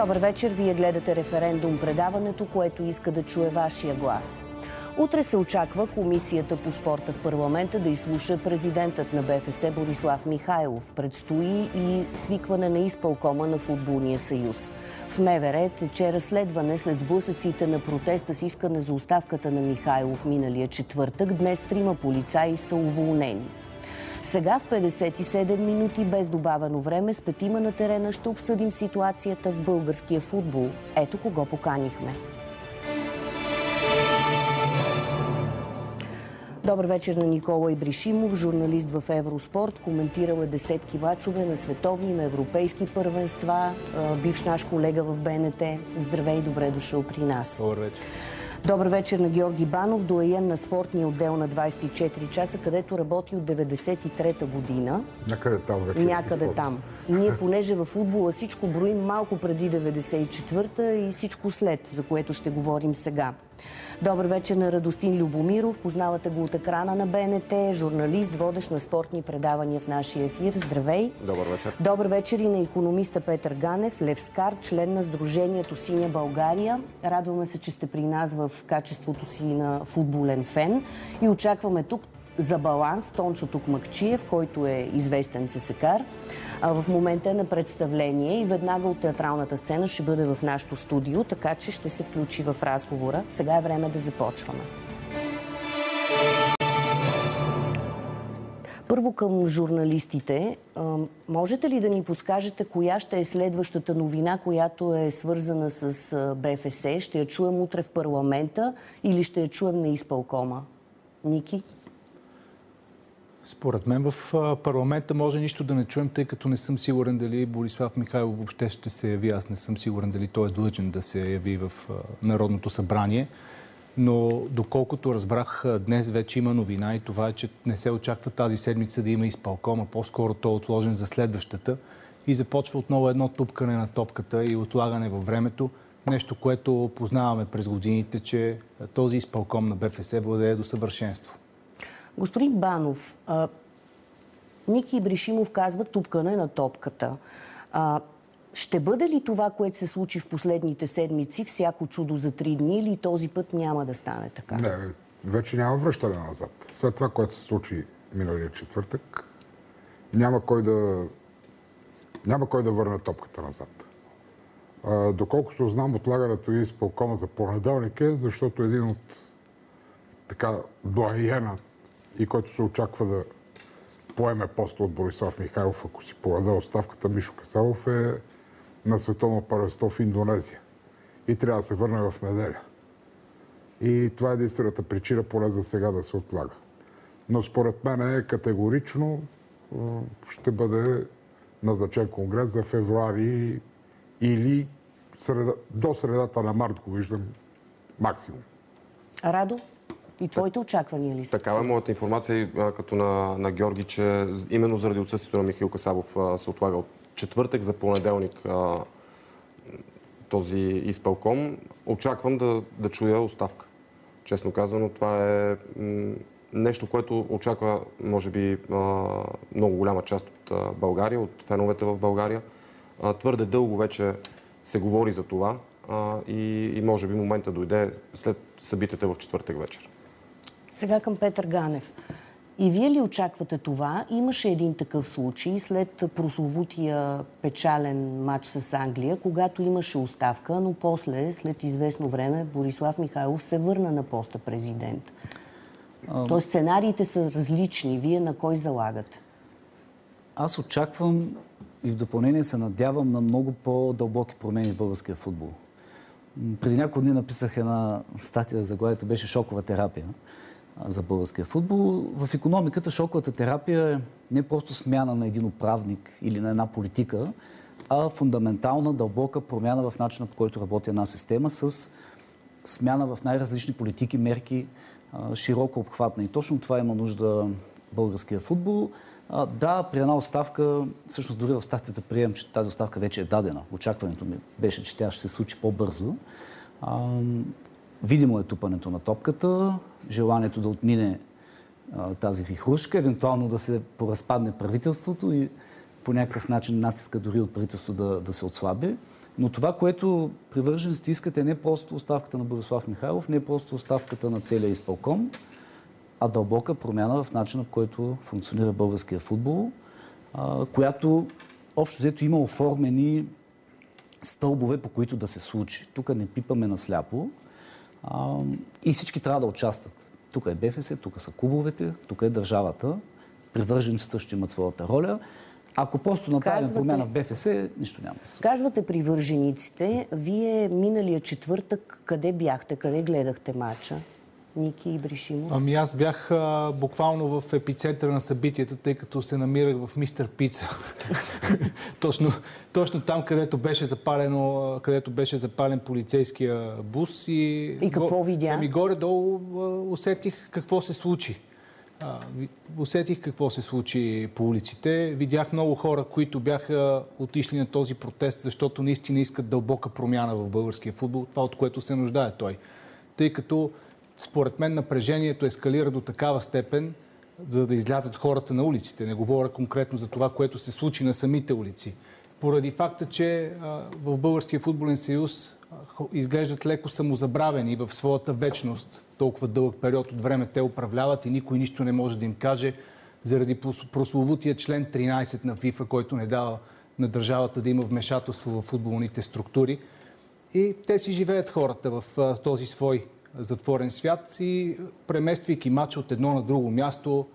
Добър вечер, вие гледате референдум предаването, което иска да чуе вашия глас. Утре се очаква Комисията по спорта в парламента да изслуша президентът на БФС Борислав Михайлов. Предстои и свикване на изпълкома на Футболния съюз. В МВР тече разследване след сблъсъците на протеста с искане за оставката на Михайлов миналия четвъртък. Днес трима полицаи са уволнени. Сега в 57 минути без добавено време с петима на терена ще обсъдим ситуацията в българския футбол. Ето кого поканихме. Добър вечер на Никола Ибришимов, журналист в Евроспорт. Коментирал е десетки мачове на световни, на европейски първенства. Бивш наш колега в БНТ. Здравей, добре дошъл при нас. Добър вечер. Добър вечер на Георги Банов, доаен на спортния отдел на 24 часа, където работи от 93-та година. Някъде там вече. Някъде там. Ние, понеже в футбола всичко броим малко преди 94-та и всичко след, за което ще говорим сега. Добър вечер на Радостин Любомиров. Познавате го от екрана на БНТ, журналист, водещ на спортни предавания в нашия ефир. Здравей! Добър вечер! Добър вечер и на економиста Петър Ганев, левскар, член на Сдружението Синя България. Радваме се, че сте при нас в качеството си на футболен фен и очакваме тук за баланс Тончо Тукмакчиев, който е известен цесекар. В момента е на представление и веднага от театралната сцена ще бъде в нашото студио, така че ще се включи в разговора. Сега е време да започваме. Първо към журналистите. Можете ли да ни подскажете коя ще е следващата новина, която е свързана с БФС? Ще я чуем утре в парламента или ще я чуем на изпълкома? Ники? Според мен в парламента може нищо да не чуем, тъй като не съм сигурен дали Борислав Михайлов въобще ще се яви. Аз не съм сигурен дали той е длъжен да се яви в Народното събрание. Но доколкото разбрах, днес вече има новина и това е, че не се очаква тази седмица да има изпълкома. По-скоро той е отложен за следващата и започва отново едно тупкане на топката и отлагане във времето. Нещо, което познаваме през годините, че този изпълком на БФС владее до съвършенство. Господин Банов, а, Ники Ибришимов казва тупкане на топката. А, ще бъде ли това, което се случи в последните седмици, всяко чудо за три дни или този път няма да стане така? Не, вече няма връщане назад. След това, което се случи миналия четвъртък, няма кой да, няма кой да върне топката назад. А, доколкото знам, отлагането и изпълкома за понеделник е, защото един от така дуаиена и който се очаква да поеме поста от Борислав Михайлов, ако си подаде оставката, Мишо Касалов е на световно първенство в Индонезия. И трябва да се върне в неделя. И това е единствената причина, поне за сега да се отлага. Но според мен е категорично ще бъде назначен конгрес за февруари или среда, до средата на март го виждам максимум. Радо? И твоите очаквания ли са? Такава е моята информация, като на, на Георги, че именно заради отсъствието на Михаил Касабов се отлага от четвъртък за понеделник този изпълком. Очаквам да, да чуя оставка. Честно казано, това е нещо, което очаква, може би, много голяма част от България, от феновете в България. Твърде дълго вече се говори за това и, и може би момента дойде след събитията в четвъртък вечер. Сега към Петър Ганев. И вие ли очаквате това? Имаше един такъв случай след прословутия печален матч с Англия, когато имаше оставка, но после, след известно време, Борислав Михайлов се върна на поста президент. А... Тоест сценариите са различни. Вие на кой залагате? Аз очаквам и в допълнение се надявам на много по-дълбоки промени в българския футбол. Преди няколко дни написах една статия, за която беше шокова терапия за българския футбол. В економиката шоковата терапия е не просто смяна на един управник или на една политика, а фундаментална, дълбока промяна в начина по който работи една система с смяна в най-различни политики, мерки, широко обхватна. И точно това има нужда българския футбол. Да, при една оставка, всъщност дори в статията приемам, че тази оставка вече е дадена. Очакването ми беше, че тя ще се случи по-бързо. Видимо е тупането на топката, желанието да отмине тази вихрушка, евентуално да се поразпадне правителството и по някакъв начин натиска дори от правителството да, да се отслаби. Но това, което привържениците искат е не просто оставката на Борислав Михайлов, не просто оставката на целия изпълком, а дълбока промяна в начина, по който функционира българския футбол, която общо взето има оформени стълбове, по които да се случи. Тук не пипаме насляпо а, и всички трябва да участват. Тук е БФС, тук са клубовете, тук е държавата. Привържениците също имат своята роля. Ако просто направим Казвате- промяна в БФС, нищо няма да се. Казвате привържениците, вие миналия четвъртък къде бяхте, къде гледахте матча? Ники Ибришимов. Ами аз бях а, буквално в епицентъра на събитията, тъй като се намирах в Мистер Пица. точно, точно там, където беше, запалено, където беше запален полицейския бус. И, И какво видя? Ами горе-долу усетих какво се случи. А, усетих какво се случи по улиците. Видях много хора, които бяха отишли на този протест, защото наистина искат дълбока промяна в българския футбол, това от което се нуждае той. Тъй като според мен напрежението ескалира до такава степен, за да излязат хората на улиците. Не говоря конкретно за това, което се случи на самите улици. Поради факта, че в Българския футболен съюз изглеждат леко самозабравени в своята вечност. Толкова дълъг период от време те управляват и никой нищо не може да им каже заради прос- прословутия член 13 на ФИФА, който не дава на държавата да има вмешателство в футболните структури. И те си живеят хората в този свой затворен свят и премествайки матча от едно на друго място,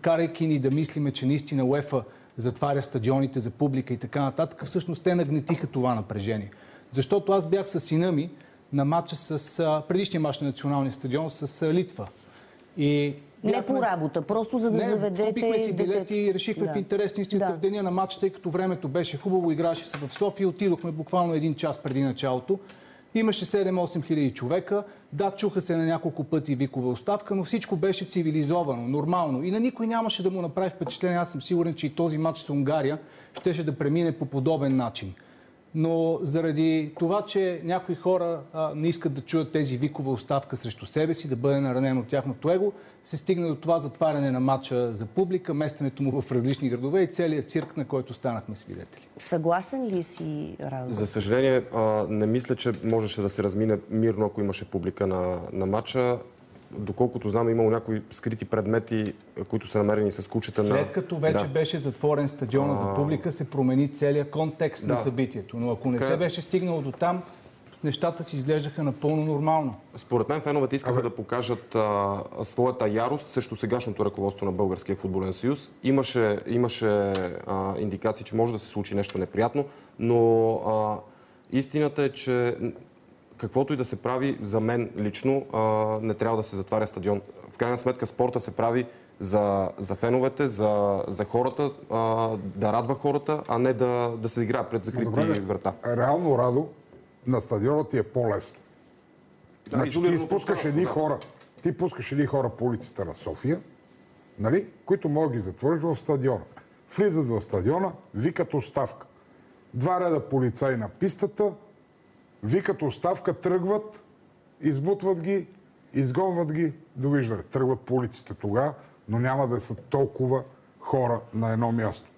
карайки ни да мислиме, че наистина УЕФА затваря стадионите за публика и така нататък, всъщност те нагнетиха това напрежение. Защото аз бях с сина ми на матча с предишния матч на националния стадион с Литва. И Не по работа, просто за да не, заведете купихме си билети и решихме Да. в интерес на истината Да. в деня на матч, тъй като времето беше хубаво, играше се в София, отидохме буквално един час преди началото. Имаше 7-8 хиляди човека. Да, чуха се на няколко пъти викова оставка, но всичко беше цивилизовано, нормално. И на никой нямаше да му направи впечатление. Аз съм сигурен, че и този матч с Унгария щеше да премине по подобен начин. Но заради това, че някои хора а, не искат да чуят тези викова оставка срещу себе си, да бъде наранено тяхното его, се стигна до това затваряне на матча за публика, местенето му в различни градове и целият цирк, на който станахме свидетели. Съгласен ли си, Радо? За съжаление, а, не мисля, че можеше да се размине мирно, ако имаше публика на, на матча. Доколкото знам, имало някои скрити предмети, които са намерени с кучета на... След като вече Да. беше затворен стадиона за публика, се промени целият контекст на Да. събитието. Но ако не се е. беше стигнало до там, нещата си изглеждаха напълно нормално. Според мен феновете искаха да покажат а, своята ярост срещу сегашното ръководство на Българския футболен съюз. Имаше, имаше а, индикации, че може да се случи нещо неприятно, но а, истината е, че каквото и да се прави, за мен лично а, не трябва да се затваря стадион. В крайна сметка спорта се прави за, за феновете, за, за хората, а, да радва хората, а не да, да се играе пред закрити Добре, врата. Реално, Радо, на стадиона ти е по-лесно. Да, Значи ти изпускаш едни да. хора, ти пускаш едни хора по улицата на София, нали, които могат да ги затвориш в стадиона. Влизат в стадиона, викат оставка. Два реда полицаи на пистата, викат оставка, тръгват, избутват ги, изгонват ги, довиждане. Тръгват по улиците тогава, но няма да са толкова хора на едно място.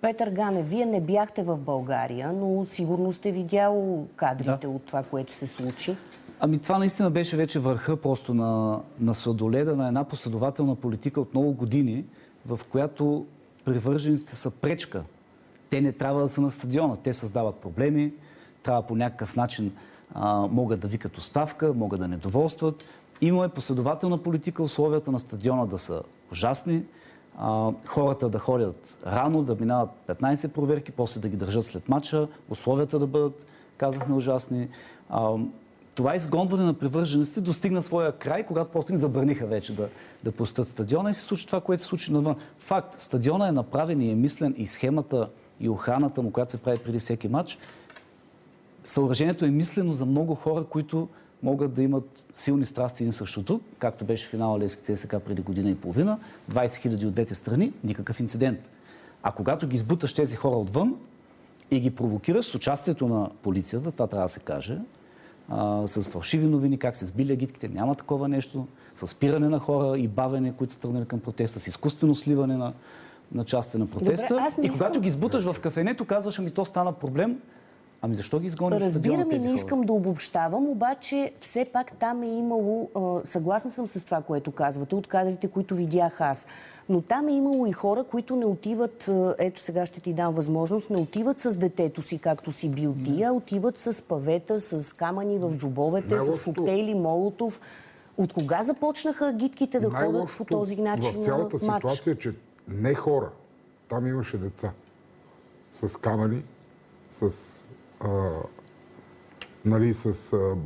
Петър Гане, вие не бяхте в България, но сигурно сте видял кадрите от това, което се случи. Ами това наистина беше вече върха просто на, на сладоледа на една последователна политика от много години, в която привържениците са пречка. Те не трябва да са на стадиона. Те създават проблеми, трябва по някакъв начин а, могат да викат оставка, могат да недоволстват. Има е последователна политика, условията на стадиона да са ужасни, а, хората да ходят рано, да минават 15 проверки, после да ги държат след матча, условията да бъдат, казахме, ужасни. А, това изгонване на привържениците достигна своя край, когато просто им забраниха вече да, да пустят стадиона и се случи това, което се случи навън. Факт, стадиона е направен и е мислен и схемата и охраната му, която се прави преди всеки матч, съоръжението е мислено за много хора, които могат да имат силни страсти един срещу друг, както беше финала Лески ЦСКА преди година и половина, 20 хиляди от двете страни, никакъв инцидент. А когато ги избуташ тези хора отвън и ги провокираш с участието на полицията, това трябва да се каже, а, с фалшиви новини, как се сбили агитките, няма такова нещо, с спиране на хора и бавене, които са тръгнали към протеста, с изкуствено сливане на, на частите на протеста. Добре, и когато ги избуташ в кафенето, казваш, ами то стана проблем, Ами защо ги изгонят от Разбирам и не хора? искам да обобщавам, обаче все пак там е имало, а, съгласна съм с това, което казвате, от кадрите, които видях аз, но там е имало и хора, които не отиват, ето сега ще ти дам възможност, не отиват с детето си, както си бил ти, а отиват с павета, с камъни в джобовете, с коктейли, молотов. От кога започнаха гидките да ходят по този начин В цялата на матч? ситуация е, че не хора. Там имаше деца. С камъни, с, а, нали, с а,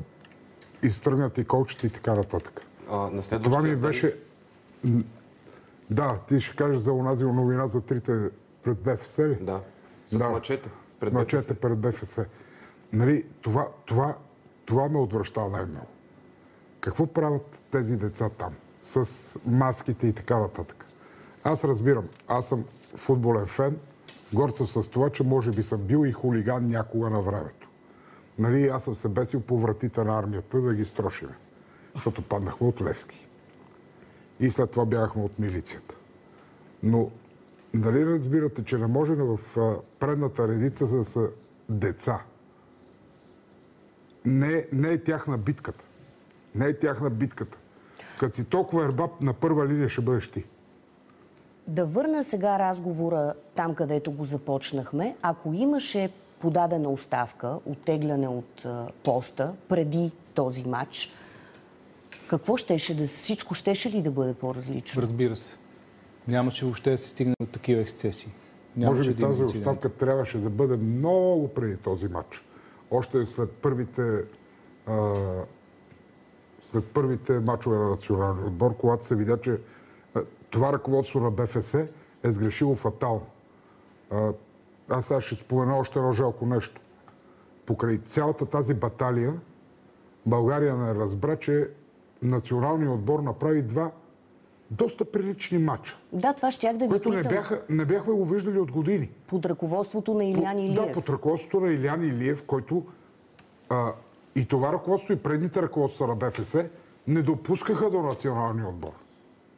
изтръгнати колчета и така нататък. А, на Това ми беше... Да, ти ще кажеш за онази новина за трите пред БФС ли? Да, с мачете. С пред мачете БФС. пред БФС. Нали, това, това, това ме отвръщава най-много. Какво правят тези деца там? С маските и така нататък. Аз разбирам, аз съм футболен фен, съм с това, че може би съм бил и хулиган някога на времето. Нали, аз съм се бесил по вратите на армията да ги строшиме, защото паднахме от Левски. И след това бягахме от милицията. Но нали разбирате, че не може в предната редица да са деца. Не, не е тяхна битката. Не е тяхна битката. Като си толкова ербаб, на първа линия ще бъдеш ти. Да върна сега разговора там, където го започнахме. Ако имаше подадена оставка, оттегляне от поста преди този матч, какво щеше да... Всичко щеше ли да бъде по-различно? Разбира се. Нямаше въобще да се стигне до такива ексцесии. Нямаше Може би да тази инцидент. оставка трябваше да бъде много преди този матч. Още след първите, а, след първите матчове на националния отбор, когато се видя, че това ръководство на БФС е сгрешило фатално. Аз сега ще спомена още едно жалко нещо. Покрай цялата тази баталия, България не разбра, че националният отбор направи два доста прилични матча, Да, това щях да ви които не, бяха, не бяхме го виждали от години. Под ръководството на Илян Илиев. Да, под ръководството на Илян Илиев, който а, и това ръководство, и предните ръководства на БФС не допускаха до националния отбор.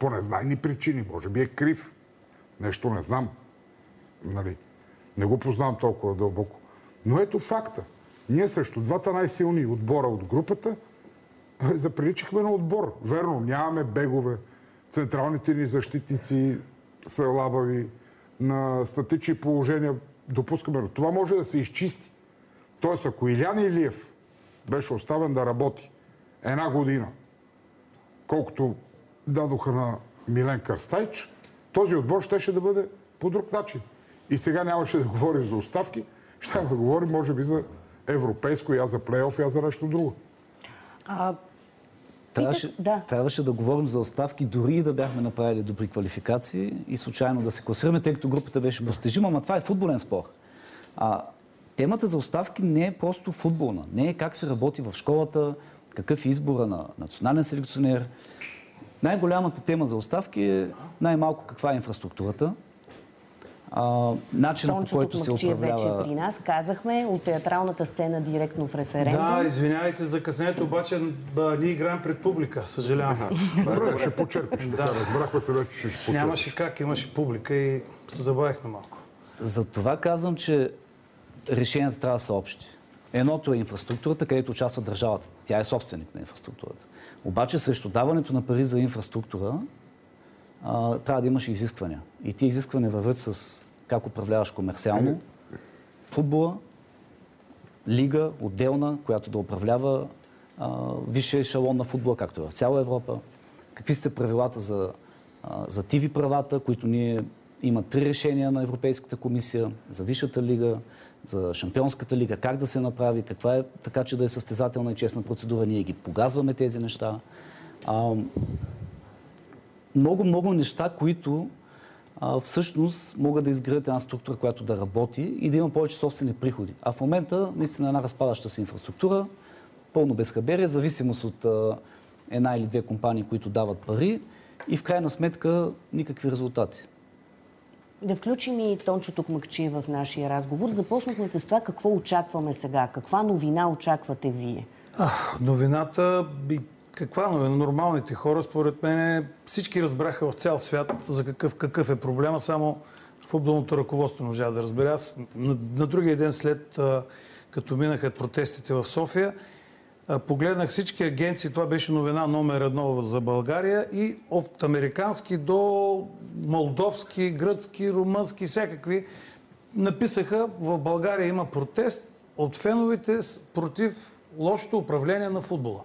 По незнайни причини. Може би е крив. Нещо не знам. Нали? Не го познавам толкова дълбоко. Но ето факта. Ние срещу двата най-силни отбора от групата е, заприличихме на отбор. Верно, нямаме бегове. Централните ни защитници са лабави. На статични положения допускаме. Но Това може да се изчисти. Тоест, ако Илян Илиев беше оставен да работи една година, колкото дадоха на Милен Карстайч, този отбор щеше да бъде по друг начин. И сега нямаше да говорим за оставки, ще да говорим, може би, за европейско, я за плейоф, я за нещо друго. А, Трябваше, да. трябваше да говорим за оставки, дори и да бяхме направили добри квалификации и случайно да се класираме, тъй като групата беше постижима, ама това е футболен спор. А, темата за оставки не е просто футболна. Не е как се работи в школата, какъв е избора на национален селекционер. Най-голямата тема за оставки е най-малко каква е инфраструктурата, а, начинът по Тончо който се вече управлява... е при нас. Казахме от театралната сцена директно в референдум. Да, извинявайте за къснението, обаче ба, ние играем пред публика, съжалявам. Добре, ще почерпиш. Така, разбрахме се вече, ще почерпиш. Нямаше как, имаше публика и се забавихме малко. За това казвам, че решенията трябва да са общи. Едното е инфраструктурата, където участва държавата. Тя е собственик на инфраструктурата. Обаче срещу даването на пари за инфраструктура а, трябва да имаш изисквания. И тия изисквания вървят с как управляваш комерциално футбола, лига отделна, която да управлява а, висшия ешелон на футбола, както е в цяла Европа. Какви са правилата за, а, за ТИВИ правата, които ние има три решения на Европейската комисия за Висшата лига, за Шампионската лига, как да се направи, каква е така, че да е състезателна и честна процедура. Ние ги погазваме тези неща. А, много, много неща, които а, всъщност могат да изградят една структура, която да работи и да има повече собствени приходи. А в момента наистина една разпадаща се инфраструктура, пълно безхаберие, зависимост от а, една или две компании, които дават пари и в крайна сметка никакви резултати. Да включим и Тончо Токмакчиев в нашия разговор. Започнахме с това какво очакваме сега. Каква новина очаквате вие? Ах, новината, би, каква новина? Нормалните хора, според мен, всички разбраха в цял свят за какъв, какъв е проблема, само футболното ръководство можа да разбере. Аз на, на другия ден след като минаха протестите в София. Погледнах всички агенции, това беше новина номер едно за България и от американски до молдовски, гръцки, румънски, всякакви написаха в България има протест от феновете против лошото управление на футбола.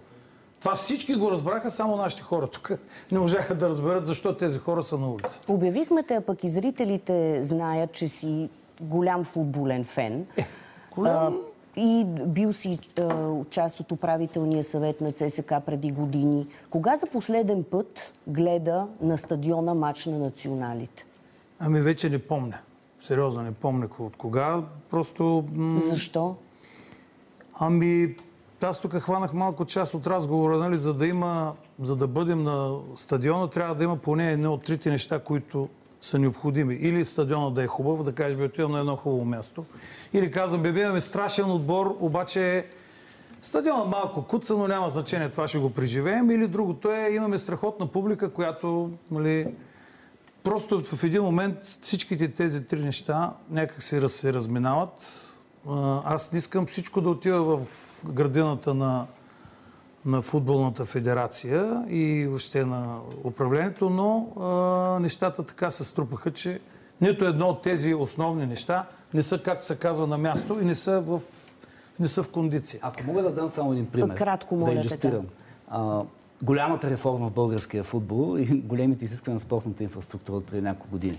Това всички го разбраха, само нашите хора тук не можаха да разберат защо тези хора са на улицата. Обявихме те, а пък и зрителите знаят, че си голям футболен фен. голям. А, и бил си а, част от управителния съвет на ЦСК преди години. Кога за последен път гледа на стадиона матч на националите? Ами вече не помня. Сериозно не помня от кога. Просто... Защо? Ами, аз тук хванах малко част от разговора, нали, за да има, за да бъдем на стадиона, трябва да има поне едно от трите неща, които са необходими. Или стадиона да е хубав, да кажеш, бе, отивам на едно хубаво място. Или казвам, бе, имаме страшен отбор, обаче стадионът малко куца, но няма значение, това ще го преживеем. Или другото е, имаме страхотна публика, която, нали, Просто в един момент всичките тези три неща някак раз, се разминават. Аз не искам всичко да отива в градината на, на футболната федерация и въобще на управлението, но а, нещата така се струпаха, че нито едно от тези основни неща не са, както се казва, на място и не са в, не са в кондиция. Ако мога да дам само един пример. Кратко, моля, да иллюстрирам. А, голямата реформа в българския футбол и големите изисквания на спортната инфраструктура от преди няколко години.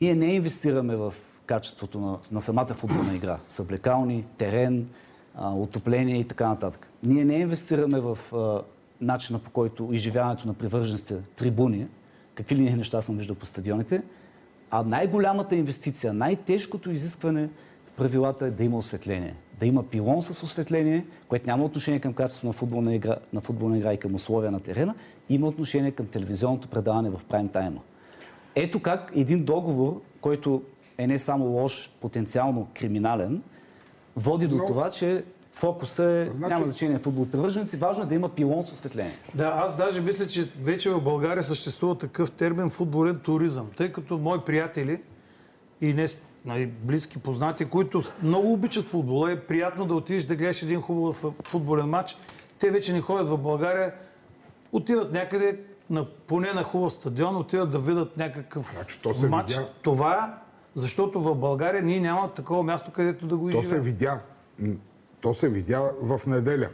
Ние не инвестираме в качеството на, на самата футболна игра. Съблекални, терен, а, отопление и така нататък. Ние не инвестираме в а, начина по който изживяването на привържените трибуни, какви ли не неща съм виждал по стадионите, а най-голямата инвестиция, най-тежкото изискване в правилата е да има осветление. Да има пилон с осветление, което няма отношение към качеството на футболна игра, на футболна игра и към условия на терена, има отношение към телевизионното предаване в прайм тайма. Ето как един договор, който е не само лош, потенциално криминален, води до Но- това, че фокуса е, Значи- няма значение футбол привърженици, важно е да има пилон с осветление. Да, аз даже мисля, че вече в България съществува такъв термин футболен туризъм, тъй като мои приятели и не нали, близки познати, които много обичат футбола, е приятно да отидеш да гледаш един хубав футболен матч. Те вече не ходят в България, отиват някъде на, поне на хубав стадион, отиват да видят някакъв Значи, то се матч. видя. Това, защото в България ние нямаме такова място, където да го То се изживеем. видя. То се видя в неделя.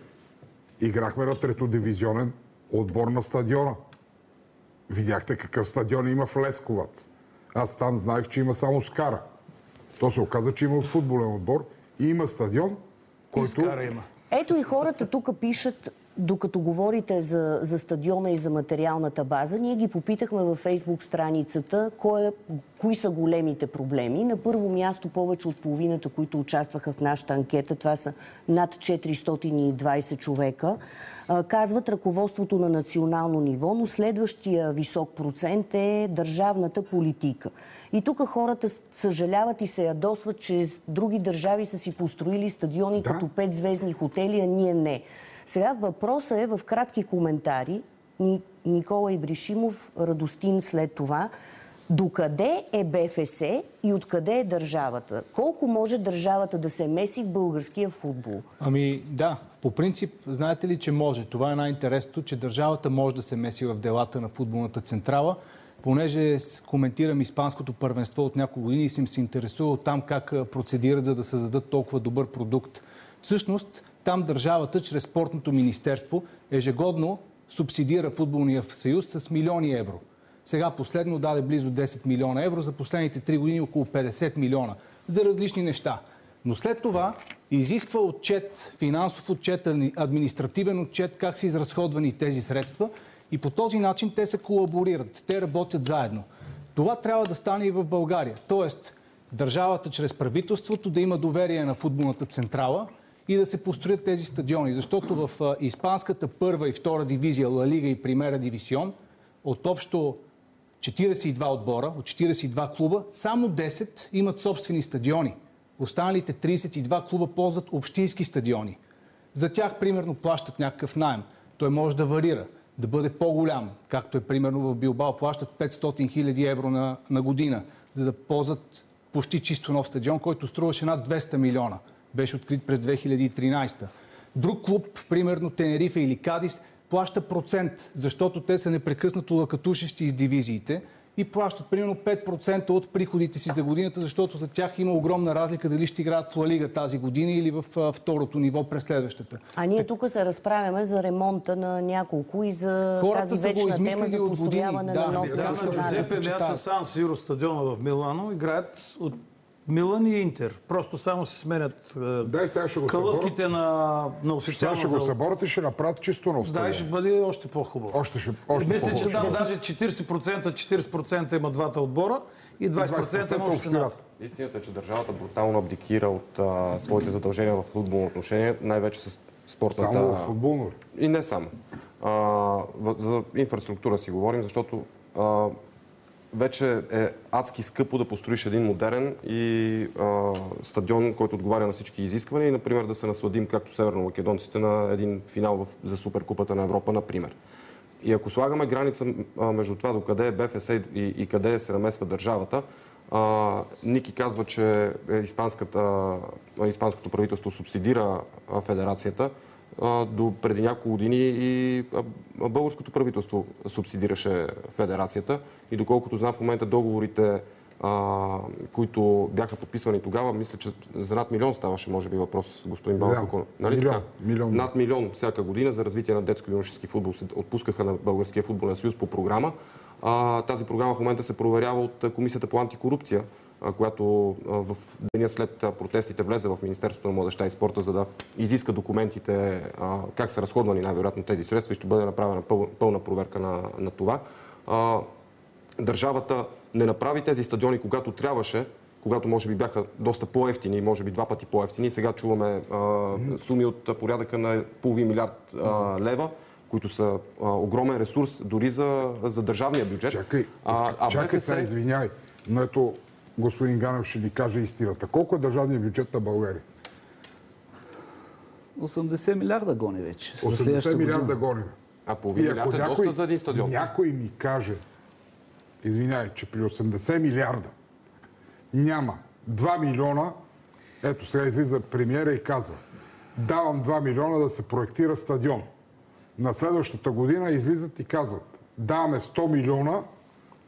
Играхме на третодивизионен отбор на стадиона. Видяхте какъв стадион има в Лесковац. Аз там знаех, че има само Скара. То се оказа, че има футболен отбор и има стадион, И който... скара има. Ето и хората тук пишат, докато говорите за, за стадиона и за материалната база, ние ги попитахме във фейсбук страницата кой е, кои са големите проблеми. На първо място повече от половината, които участваха в нашата анкета, това са над 420 човека, казват ръководството на национално ниво, но следващия висок процент е държавната политика. И тук хората съжаляват и се ядосват, че други държави са си построили стадиони Да. като петзвездни хотели, а ние не. Сега въпросът е в кратки коментари. Ни- Никола Ибришимов, Радостин след това. Докъде е БФС и откъде е държавата? Колко може държавата да се меси в българския футбол? Ами да, по принцип, знаете ли, че може. Това е най-интересното, че държавата може да се меси в делата на футболната централа, понеже коментирам испанското първенство от няколко години и съм се интересувал там как процедират, за да създадат толкова добър продукт. Всъщност, там държавата, чрез спортното министерство, ежегодно субсидира футболния съюз с милиони евро. Сега последно даде близо 10 милиона евро, за последните 3 години около 50 милиона за различни неща. Но след това изисква отчет, финансов отчет, адми- административен отчет, как са изразходвани тези средства и по този начин те се колаборират, те работят заедно. Това трябва да стане и в България. Тоест, държавата чрез правителството да има доверие на футболната централа и да се построят тези стадиони. Защото в испанската първа и втора дивизия, Ла Лига и Примера дивисион, от общо 42 отбора, от 42 клуба, само 10 имат собствени стадиони. Останалите 32 клуба ползват общински стадиони. За тях, примерно, плащат някакъв найем. Той може да варира, да бъде по-голям, както е примерно в Билбао, плащат 500 хиляди евро на, на година, за да ползват почти чисто нов стадион, който струваше над 200 милиона. Беше открит през 2013. Друг клуб, примерно Тенерифе или Кадис, плаща процент, защото те са непрекъснато лакатушещи из дивизиите и плащат примерно 5% от приходите си за годината, защото за тях има огромна разлика дали ще играят в Ла Лига тази година или в а, второто ниво през следващата. А ние тук се разправяме за ремонта на няколко и за Хората тази вечна тема измислили за от години. построяване Да, на нов Да, чудят? Джузепе Меаца. Сан Сиро стадиона в Милано играят от Милан и Интер. Просто само се сменят е, Дай сега ще го кълъвките на, на Сега официалната... ще го съборят и ще направят чисто нов Да, и ще стадион. бъде още по-хубаво. Още ще, още Мисля, че там даже 40%, 40% има двата отбора и 20%, 20% има общината. Истината е, че държавата брутално абдикира от а, своите задължения в футболно отношение, най-вече с спортната... Само в футболно? И не само. А, в- за инфраструктура си говорим, защото а, вече е адски скъпо да построиш един модерен и а, стадион, който отговаря на всички изисквания и, например, да се насладим, както северно-македонците, на един финал в, за Суперкупата на Европа, например. И ако слагаме граница а, между това до къде е БФС и, и къде се намесва държавата, а, Ники казва, че е, испанското правителство субсидира федерацията. До преди няколко години и българското правителство субсидираше федерацията. И доколкото знам в момента договорите, които бяха подписани тогава, мисля, че за над милион ставаше, може би, въпрос, господин Балов. Ако- Нали Милион. така? Милион. Над милион всяка година за развитие на детско-юношески футбол се отпускаха на Българския футболен съюз по програма. Тази програма в момента се проверява от Комисията по антикорупция, която в деня след протестите влезе в Министерството на младеща и спорта, за да изиска документите, как са разходвани най-вероятно тези средства и ще бъде направена пъл- пълна проверка на, на това. Държавата не направи тези стадиони, когато трябваше, когато може би бяха доста по-ефтини, може би два пъти по-ефтини. Сега чуваме а, суми от порядъка на половин милиард а, лева, които са а, огромен ресурс дори за, за държавния бюджет. Чакай, а, а чакай БФС сега, извинявай. Но ето, господин Ганев ще ни каже истината. Колко е държавният бюджет на България? 80 милиарда гони вече. за 80 следващата милиарда гоним. а половин милиард е доста за един стадион. Някой ми каже, извинявай, че при 80 милиарда няма 2 милиона, ето сега излиза премиера и казва, давам 2 милиона да се проектира стадион. На следващата година излизат и казват, даваме 100 милиона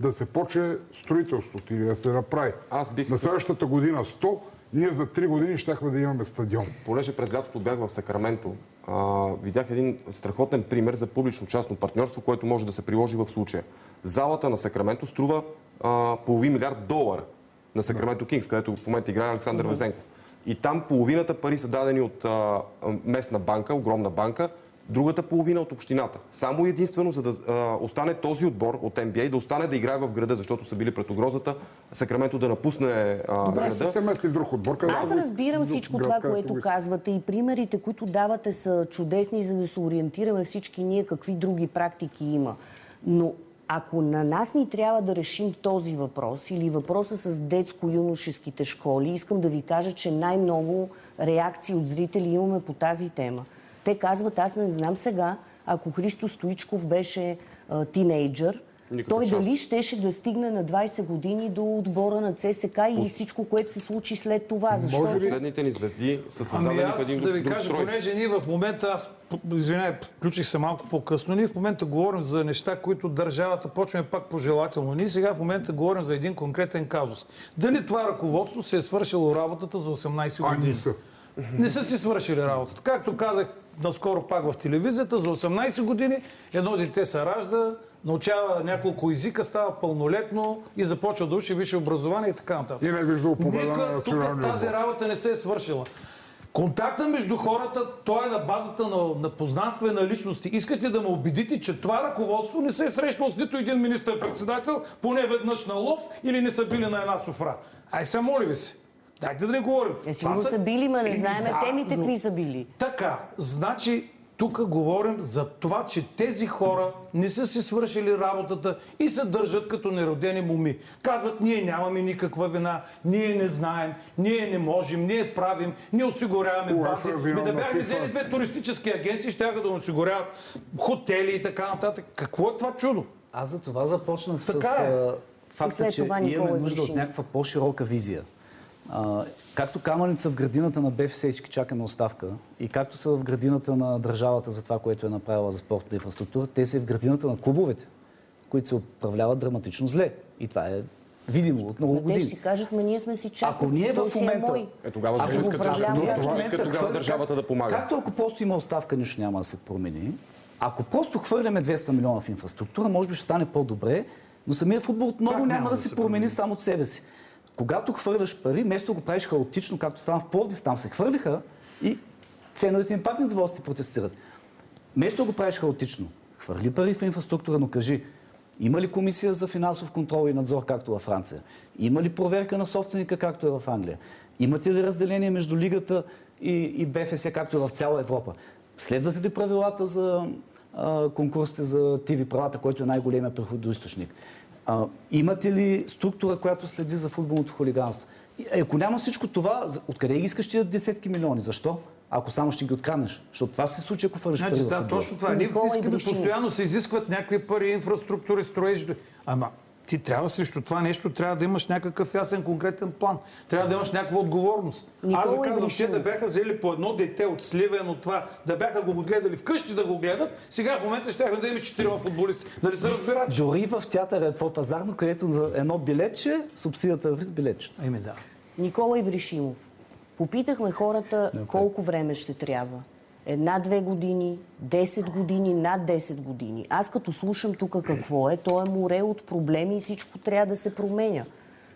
да се почне строителството или да се направи. Аз бих- На следващата година 100, ние за 3 години щяхме да имаме стадион. Понеже през лятото бях в Сакраменто, а, видях един страхотен пример за публично-частно партньорство, което може да се приложи в случая. Залата на Сакраменто струва а, половин милиард долара на Сакраменто Кингс, където в момента играе Александър Везенков. И там половината пари са дадени от а, а, местна банка, огромна банка, другата половина от общината. Само единствено, за да а, остане този отбор от NBA, да остане да играе в града, защото са били пред угрозата, Сакраменто да напусне а, Добре, града. се се мести в друг отбор. Аз го- разбирам всичко град, това, което иска. казвате и примерите, които давате са чудесни, за да се ориентираме всички ние какви други практики има. Но ако на нас ни трябва да решим този въпрос или въпроса с детско-юношеските школи, искам да ви кажа, че най-много реакции от зрители имаме по тази тема. Те казват, аз не знам сега, ако Христо Стоичков беше а, тинейджър, Никакъв той шанс. дали щеше да стигне на 20 години до отбора на ЦСК и всичко, което се случи след това. Защото Може би- Последните ни звезди са Ами създадени в аз един да ви друг кажа, строй. понеже ние в момента, аз, извинявай, включих се малко по-късно, ние в момента говорим за неща, които държавата почваме пак пожелателно. Ние сега в момента говорим за един конкретен казус. Дали това ръководство се е свършило работата за 18 А, години? са. Не са си свършили работата. Както казах наскоро пак в телевизията, за 18 години едно дете се ражда, научава няколко езика, става пълнолетно и започва да учи висше образование и така нататък. И не е виждал победа на тук тази работа не се е свършила. Контакта между хората, той е на базата на, на познанство и на личности. Искате да ме убедите, че това ръководство не се е срещнало с нито един министър-председател, поне веднъж на лов или не са били на една софра. Ай се, моля ви се. Дайте да не говорим. Е, сигурно са били, ма не Еми, знаеме темите какви са били. Така, значи тук говорим за това, че тези хора не са си свършили работата и се държат като неродени моми. Казват, ние нямаме никаква вина, ние не знаем, ние не можем, ние правим, ние осигуряваме бази. е Ми виновна, да бяхме взели две туристически агенции, ще да осигуряват хотели и така нататък. Какво е това чудо? Аз за това започнах Така с е. факта, че имаме нужда от някаква по-широка визия. А, както камъница в градината на БФС всички чакаме оставка и както са в градината на държавата за това, което е направила за спортната инфраструктура, те са и в градината на клубовете, които се управляват драматично зле. И това е видимо от много Ма те ще години. си кажат, ма ние сме си частници, Ако ние в е момента- мой. Е, тогава Ако искате тогава хвърля- държавата да помага? Както ако просто има оставка, нищо няма да се промени. Ако просто хвърляме 200 милиона в инфраструктура, може би ще стане по-добре, но самия футбол отново Пак няма, да се промени само от себе си. Когато хвърляш пари, вместо го правиш хаотично, както стана в Пловдив, там се хвърлиха и феновете им пак недоволство протестират. Вместо го правиш хаотично, хвърли пари в инфраструктура, но кажи, има ли комисия за финансов контрол и надзор, както във Франция? Има ли проверка на собственика, както е в Англия? Имате ли разделение между Лигата и, и БФС, както е в цяла Европа? Следвате ли правилата за конкурсите за ТВ правата, който е най-големия приходоисточник? А, имате ли структура, която следи за футболното хулиганство? И, Ако няма всичко това, откъде ги искаш тия десетки милиони? Защо? Ако само ще ги откраднеш. Защото това се случи, ако пари Значи, в да, точно това. Ние искаме постоянно се изискват някакви пари, инфраструктури, строежи. Ама ти трябва срещу това нещо, трябва да имаш някакъв ясен конкретен план. Трябва да имаш някаква отговорност. Никола Аз ви казвам, те Ибришимов. да бяха взели по едно дете от Сливен, от това, да бяха го гледали вкъщи да го гледат, сега в момента ще да имаме четирима футболисти. Дали се разбират? Дори в театъра е по-пазарно, където за едно билетче субсидията с билетчето. Еми да. Никола Ибришимов. Попитахме хората колко време ще трябва. Една-две години, 10 години, над 10 години. Аз като слушам тук какво е, то е море от проблеми и всичко трябва да се променя.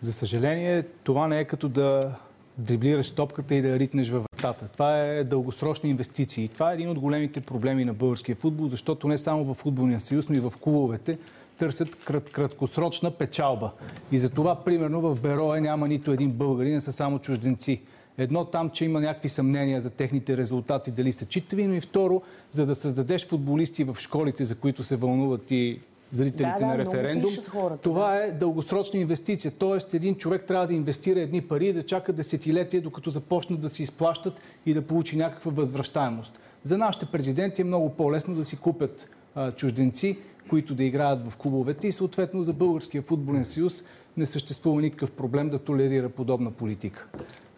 За съжаление, това не е като да дриблираш топката и да ритнеш във вратата. Това е дългосрочни инвестиции. Това е един от големите проблеми на българския футбол, защото не само в футболния съюз, но и в клубовете търсят крат, краткосрочна печалба. И за това, примерно, в Берое няма нито един българин, а са само чужденци. Едно там, че има някакви съмнения за техните резултати, дали са читави, но и второ, за да създадеш футболисти в школите, за които се вълнуват и зрителите Да, да, на референдум, хората, това е дългосрочна инвестиция. Тоест, един човек трябва да инвестира едни пари и да чака десетилетия, докато започнат да се изплащат и да получи някаква възвръщаемост. За нашите президенти е много по-лесно да си купят а, чужденци, които да играят в клубовете и съответно за Българския футболен съюз не съществува никакъв проблем да толерира подобна политика.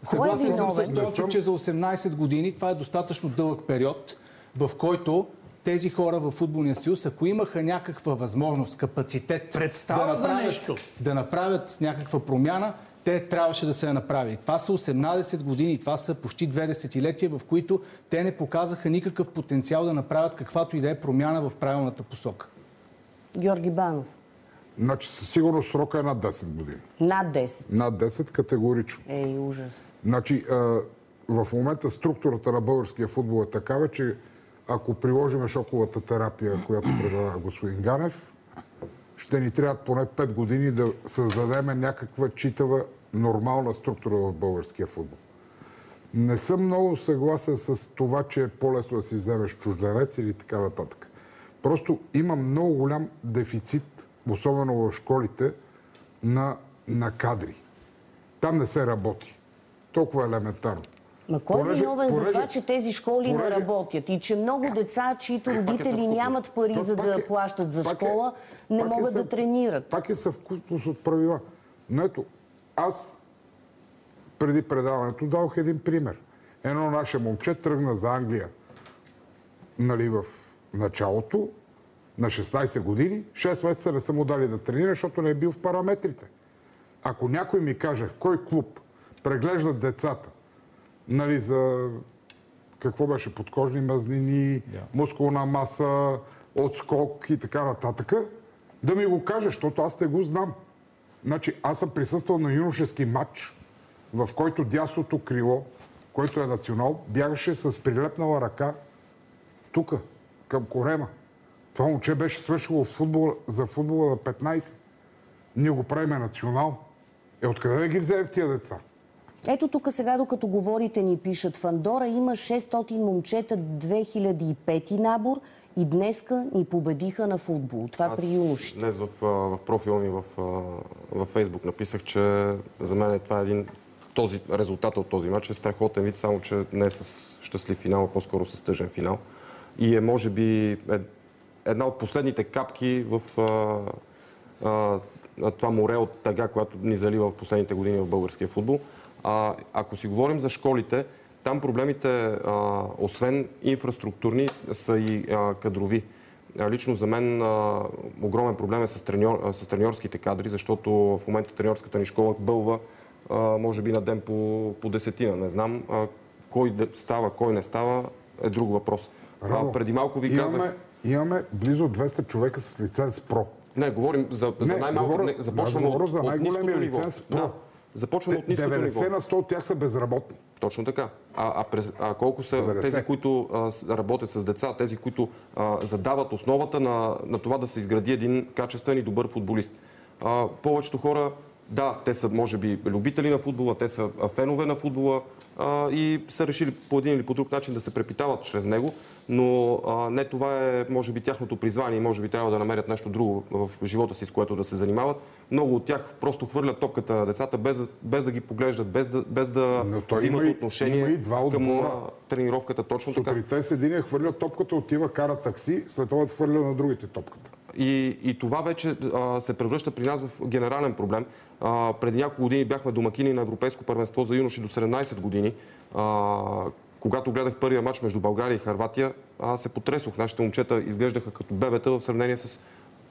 Съгласен съм с? Тончо, че за 18 години това е достатъчно дълъг период, в който тези хора в футболния съюз, ако имаха някаква възможност, капацитет Представа да направят, нещо. да направят някаква промяна, те трябваше да се я направили. Това са 18 години, това са почти две десетилетия, в които те не показаха никакъв потенциал да направят каквато и да е промяна в правилната посока. Георги Банов. Значи със сигурност срока е над 10 години. Над 10. Над 10 категорично. Ей, ужас. Значи, а, в момента структурата на българския футбол е такава, че ако приложим шоковата терапия, която предлага господин Ганев, ще ни трябват поне 5 години да създадем някаква читава нормална структура в българския футбол. Не съм много съгласен с това, че е по-лесно да си вземеш чужденец или така нататък. Просто има много голям дефицит, особено в школите, на, на кадри. Там не се работи. Толкова елементарно. Ма кой е Понеже- виновен за това, че тези школи не понеже- работят и че много деца, чието родители съвкупност. нямат пари То за да е- плащат за е- школа, не пак е могат да тренират? Пак е съвкупност от правила. Но ето, аз преди предаването дадох един пример. Едно наше момче тръгна за Англия нали, в началото, на 16 години, 6 месеца не са му дали да тренира, защото не е бил в параметрите. Ако някой ми каже в кой клуб преглеждат децата, нали, за какво беше, подкожни мазнини, мускулна маса, отскок и така нататък, да ми го каже, защото аз не го знам. Значи, аз съм присъствал на юношески матч, в който дясното крило, който е национал, бягаше с прилепнала ръка тук, към корема. Това момче беше свършило футбол, за футбола на 15. Ние го правиме национал. Е, откъде да ги вземем тия деца? Ето тук сега, докато говорите, ни пишат. В Андора има 600 момчета 2005 набор и днеска ни победиха на футбол. Това Аз при юношите. Днес в, в профила ми в, във Фейсбук написах, че за мен това е един този резултат от този матч е страхотен вид, само че не е с щастлив финал, а по-скоро с тъжен финал. И е, може би, е, една от последните капки в а, а, това море от тъга, която ни залива в последните години в българския футбол. А, ако си говорим за школите, там проблемите, а, освен инфраструктурни, са и а, кадрови. А, Лично за мен а, огромен проблем е с, треньор, а, с треньорските кадри, защото в момента треньорската ни школа бълва а, може би на ден по, по десетина. Не знам а, кой става, кой не става е друг въпрос. Рамо, А, преди малко ви казах... имаме, близо 200 човека с лиценз ПРО. Не, говорим за, за най-малко. говоря- не, започваме аз говоря за най-големия лиценз Pro. Да, започваме от ниското 90 ниво. на 100 от тях са безработни. Точно така. А, а, през, а колко са 90? тези, които а, работят с деца, тези, които а, задават основата на, на това да се изгради един качествен и добър футболист? А, повечето хора, да, те са може би любители на футбола, те са фенове на футбола а, и са решили по един или по друг начин да се препитават чрез него, но а, не това е, може би, тяхното призвание и може би трябва да намерят нещо друго в живота си, с което да се занимават. Много от тях просто хвърлят топката на децата, без, да- без да ги поглеждат, без да, без да взимат има отношение има и два към отбора. а, тренировката. Точно така. Сутринта с един хвърля топката, отива, кара такси, след това хвърля на другите топката. И, и това вече а, се превръща при нас в генерален проблем. А, преди няколко години бяхме домакини на Европейско първенство за юноши до 17 години. А, когато гледах първия матч между България и Харватия, аз се потресох. Нашите момчета изглеждаха като бебета в сравнение с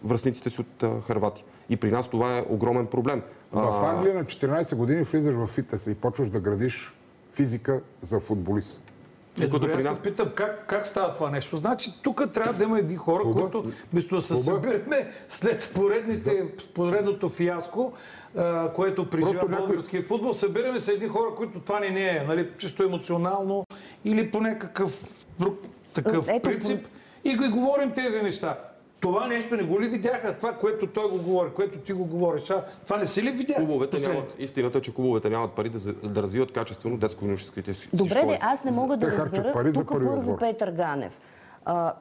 връзниците си от а, Харватия. И при нас това е огромен проблем. В Англия на 14 години влизаш в фитнеса и почваш да градиш физика за футболист. Е, Докато добре, при нас- питам как, как става това нещо. Значи тук трябва да има едни хора, Клуба? които вместо да се събираме след поредните, поредното фиаско, а, което преживя Просто някой- българския футбол, събираме се едни хора, които това не, не е, нали, чисто емоционално или по някакъв друг такъв Ето, принцип и ги говорим тези неща. Това нещо не го ли видяха? Това, което той го говори, което ти го говориш. А, това не си ли видя? Клубовете нямат, истината е, че клубовете нямат пари да, да развиват качествено детско-юношеските си Добре, школи. аз не мога да разбера. пари за Тук първи първо. Петър Ганев. А,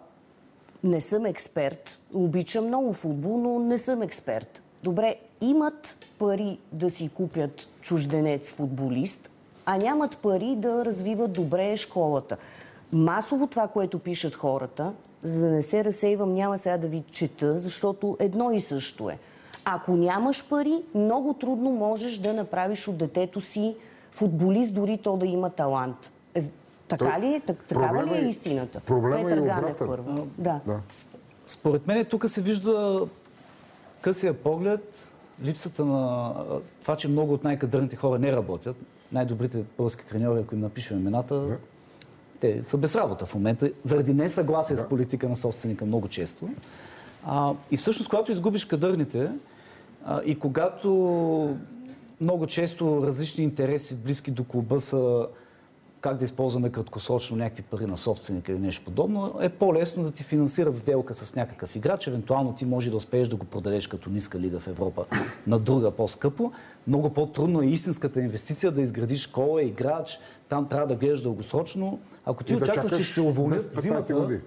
не съм експерт. Обичам много футбол, но не съм експерт. Добре, имат пари да си купят чужденец футболист, а нямат пари да развиват добре школата. Масово това, което пишат хората, за да не се разсейвам, няма сега да ви чета, защото едно и също е. Ако нямаш пари, много трудно можеш да направиш от детето си футболист, дори то да има талант. Е, така ли е? Так, такава ли е е- истината? проблема е Петър и Ганев първо. Да. Да. Според мен тук се вижда късия поглед, липсата на това, че много от най-кадърните хора не работят. Най-добрите български треньори, ако им напишем имената, те са без работа в момента, заради несъгласие с политика на собственика много често. А, и всъщност, когато изгубиш кадърните а, и когато много често различни интереси, близки до клуба са как да използваме краткосрочно някакви пари на собственика или нещо подобно, е по-лесно да ти финансират сделка с някакъв играч. Евентуално ти може да успееш да го продадеш като ниска лига в Европа на друга по-скъпо. Много по-трудно е истинската инвестиция да изградиш школа, играч. Там трябва да гледаш дългосрочно. Ако ти И да очакваш, че ще уволнят 10-15 зимата,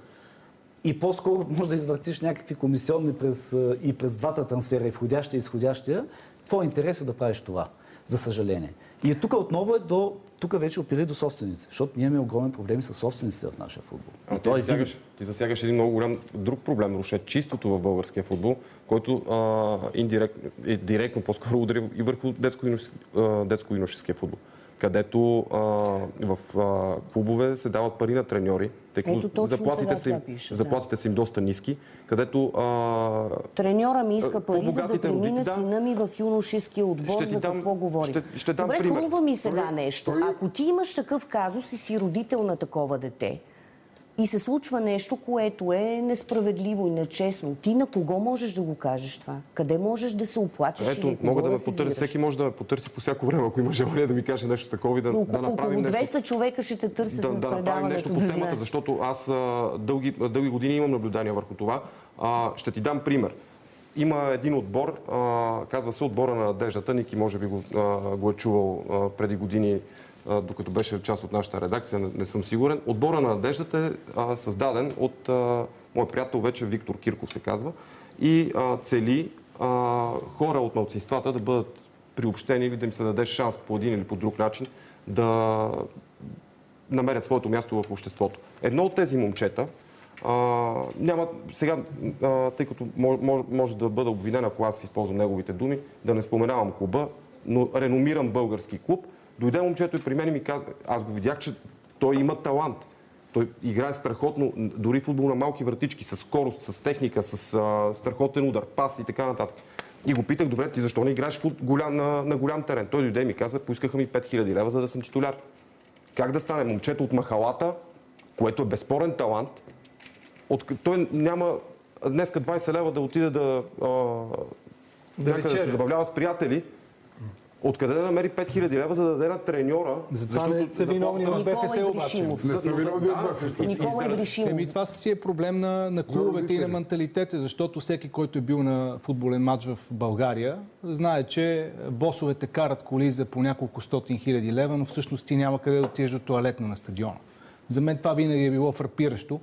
и по-скоро може да извъртиш някакви комисионни през, и през двата трансфера, и входящия и изходящия. Твой интерес е да правиш това, за съжаление. И тук отново е до... Тук вече опири до собственици, защото ние имаме огромен проблеми с собствениците в нашия футбол. А ти, той е засягаш, ти засягаш един много голям друг проблем, Руше, чистото в българския футбол, който а, индиректно, директно по-скоро удари и върху детско-юношеския детско футбол където а, в а, клубове се дават пари на треньори, тъй като заплатите, са им, пише, да. заплатите са им доста ниски, където а, Треньора ми иска пари, за да премина да. сина ми в юношеския отбор. Ще за какво говори? ще- ще дам Добре, пример. хрумва ми сега нещо. Ако ти имаш такъв казус и си родител на такова дете, и се случва нещо, което е несправедливо и нечестно, ти на кого можеш да го кажеш това? Къде можеш да се оплачеш ето, мога да ме потърси, всеки може да ме потърси по всяко време, ако има желание да ми каже нещо такова и да, Но да около направим нещо. 200 човека ще те търсят да, за да направим нещо по да темата, знаеш. защото аз а, дълги, дълги години имам наблюдение върху това. А, ще ти дам пример. Има един отбор, а, казва се отбора на надеждата. Ники може би го, а, го е чувал а, преди години, докато беше част от нашата редакция, не, съм сигурен. Отбора на надеждата е създаден от мой приятел, вече Виктор Кирков се казва, и цели хора от малцинствата да бъдат приобщени или да им се даде шанс по един или по друг начин да намерят своето място в обществото. Едно от тези момчета, няма, сега, тъй като може да бъда обвинен, ако аз използвам неговите думи, да не споменавам клуба, но реномиран български клуб, Дойде момчето и при мен и ми каза, аз го видях, че той има талант. Той играе страхотно, дори футбол на малки вратички, с скорост, с техника, с а, страхотен удар, пас и така нататък. И го питах, добре, ти защо не играеш голям, на, на голям терен? Той дойде и ми каза, поискаха ми 5000 лева, за да съм титуляр. Как да стане? Момчето от махалата, което е безспорен талант, от, той няма днеска 20 лева да отиде да, а, Да да се забавлява с приятели. Откъде да намери 5000 лева, за да даде на треньора? Затова не са виновни в Никола БФС обаче. Не са виновни от БФС. Никола Ибришимов. Еми, това си е проблем на, на клубовете и на менталитета, защото всеки, който е бил на футболен матч в България, знае, че босовете карат коли за по няколко стотин хиляди лева, но всъщност ти няма къде да отидеш до туалетна на стадиона. За мен това винаги е било фрапиращо,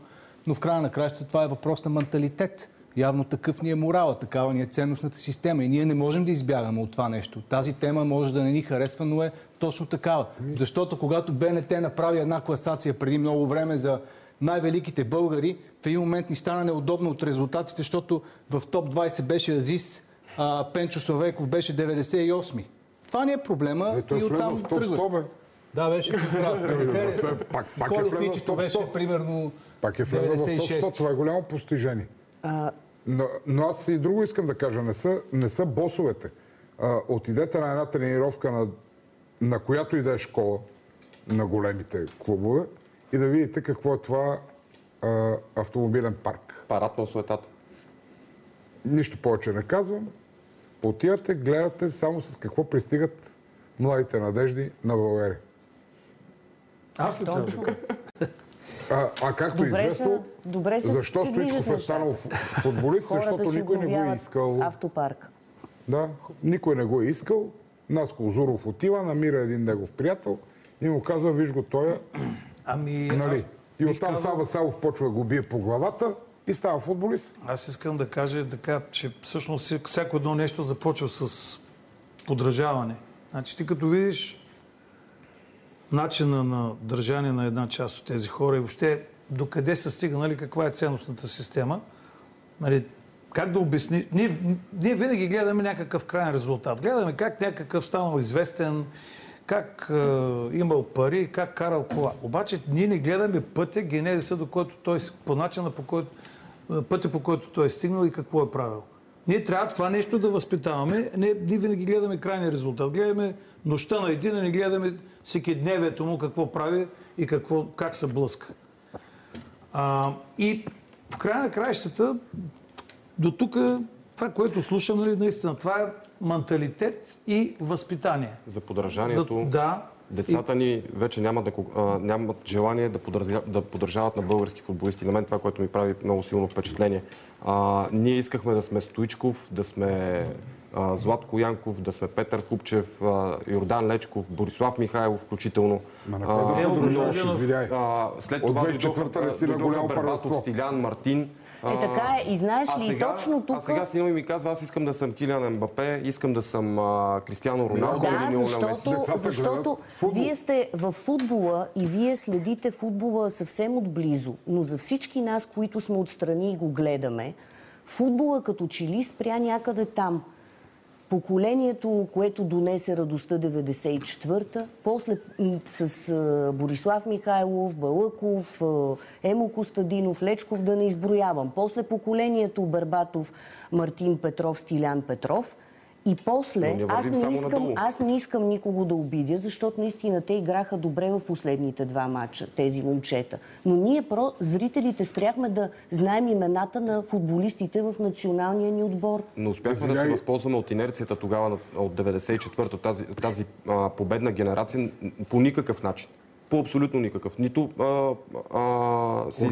но в края на кращата това е въпрос на менталитет. Явно такъв ни е морала, такава ни е ценностната система и ние не можем да избягаме от това нещо. Тази тема може да не ни харесва, но е точно такава. Защото когато БНТ направи една класация преди много време за най-великите българи, в един момент ни стана неудобно от резултатите, защото в топ 20 беше Азис, а Пенчо Славейков беше 98-ми. Това ни е проблема Е, и оттам в топ 100, тръгва. бе. Да, беше. Да, Пак, пак е в топ беше 100. примерно Пак е влезе в топ 100. 96. Това е голямо постижение. А, Но, но аз и друго искам да кажа. Не са, не са босовете. А, отидете на една тренировка на, на която и да е школа, на големите клубове, и да видите какво е това а, автомобилен парк. Парад на суетата. Нищо повече не казвам. Отивате, гледате само с какво пристигат младите надежди на България. Аз ли трябва да кажа? А, а както е Добре са- известно, добре са- защо Стоичков е станал футболист, защото никой не го е искал. автопарк. Да, никой не го е искал. Наско Озуров отива, намира един негов приятел и му казва, виж го той, Ами, нали? аз, И оттам казал- Сава Савов почва да го бие по главата и става футболист. аз искам да кажа така, че всъщност всяко едно нещо започва с подражаване. Значи ти като видиш начина на държане на една част от тези хора и въобще докъде са стигнали, каква е ценностната система, нали, как да обясни... Ние, ние винаги гледаме някакъв крайен резултат. Гледаме как някакъв станал известен, как е, имал пари, как карал кола. Обаче ние не гледаме пътя, генезиса, до който той, по начина по който, пътя по който той е стигнал и какво е правил. Ние трябва това нещо да възпитаваме. Не, ние винаги гледаме крайния резултат. Гледаме нощта на един, а не гледаме всеки дневието му какво прави и какво, как се блъска. А, и в края на краищата, до тук това, което слушам, нали, наистина, това е менталитет и възпитание. За подражанието. За, да. Децата ни вече нямат, да, а, нямат желание да, подразя, да поддържават на български футболисти. На мен това, което ми прави много силно впечатление. А, ние искахме да сме Стоичков, да сме а, Златко Янков, да сме Петър Купчев, а, Йордан Лечков, Борислав Михайлов включително. Ма на А, кой Божиданов. извиняй. а, след това 2004-та не си на дойдоха Бербатов. Стилян, Мартин. Е, така е. И знаеш А ли, сега, точно тук... а сега сина ми ми казва, аз искам да съм Килиан Мбапе, искам да съм а, Кристиано Роналдо или Да, Лионел Меси. защото, защото вие сте в футбола и вие следите футбола съвсем отблизо. Но за всички нас, които сме отстрани и го гледаме, футбола като че ли спря някъде там. Поколението, което донесе радостта 94-та, после с Борислав Михайлов, Балъков, Емо Костадинов, Лечков да не изброявам. После поколението Бербатов, Мартин Петров, Стилян Петров. И после, не аз не, искам, аз не искам никого да обидя, защото наистина те играха добре в последните два матча, тези момчета. Но ние, про, зрителите, спряхме да знаем имената на футболистите в националния ни отбор. Но успяхме да се Извиняй. възползваме от инерцията тогава от 94-та, тази, тази а, победна генерация по никакъв начин. По абсолютно никакъв. Нито а, а, си,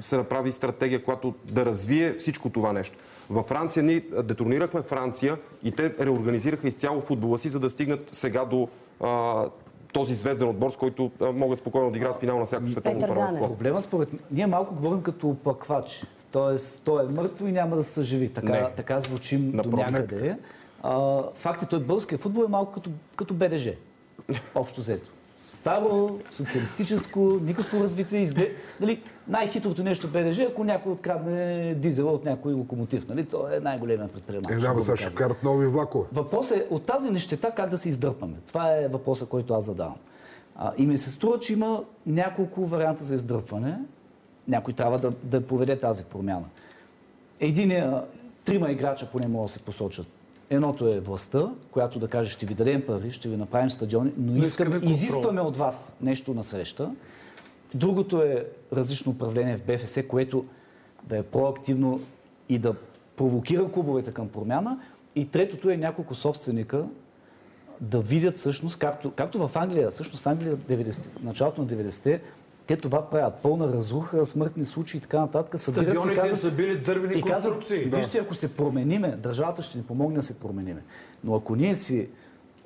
се направи стратегия, която да развие всичко това нещо. Във Франция ние детронирахме Франция и те реорганизираха изцяло футбола си, за да стигнат сега до а, този звезден отбор, с който могат спокойно да играят финал на всяко световно първенство. Проблема според ние малко говорим като оплаквач. Тоест, той е мъртво и няма да се съживи. Така, Не. така звучим до Напротив. някъде. А, факт е, той българския футбол е малко като, като БДЖ. Общо взето. Старо, социалистическо, никакво развитие. Изде... Нали, най-хитрото нещо БДЖ, ако някой открадне дизела от някой локомотив. Нали? То е най-големият предприемач. Е, да, сега ще вкарат нови влакове. Въпросът е от тази нещета как да се издърпаме. Това е въпросът, който аз задавам. А, и ми се струва, че има няколко варианта за издърпване. Някой трябва да, да поведе тази промяна. Единия, трима играча поне могат да се посочат. Едното е властта, която да каже, ще ви дадем пари, ще ви направим стадиони, но искаме изискваме от вас нещо на среща. Другото е различно управление в БФС, което да е проактивно и да провокира клубовете към промяна. И третото е няколко собственика да видят всъщност, както, както в Англия, всъщност Англия 90, началото на 90-те, те това правят. Пълна разруха, смъртни случаи и така нататък. Събират Стадионите казват- са били дървени и казват, конструкции. вижте, ако се промениме, държавата ще ни помогне да се промениме. Но ако ние си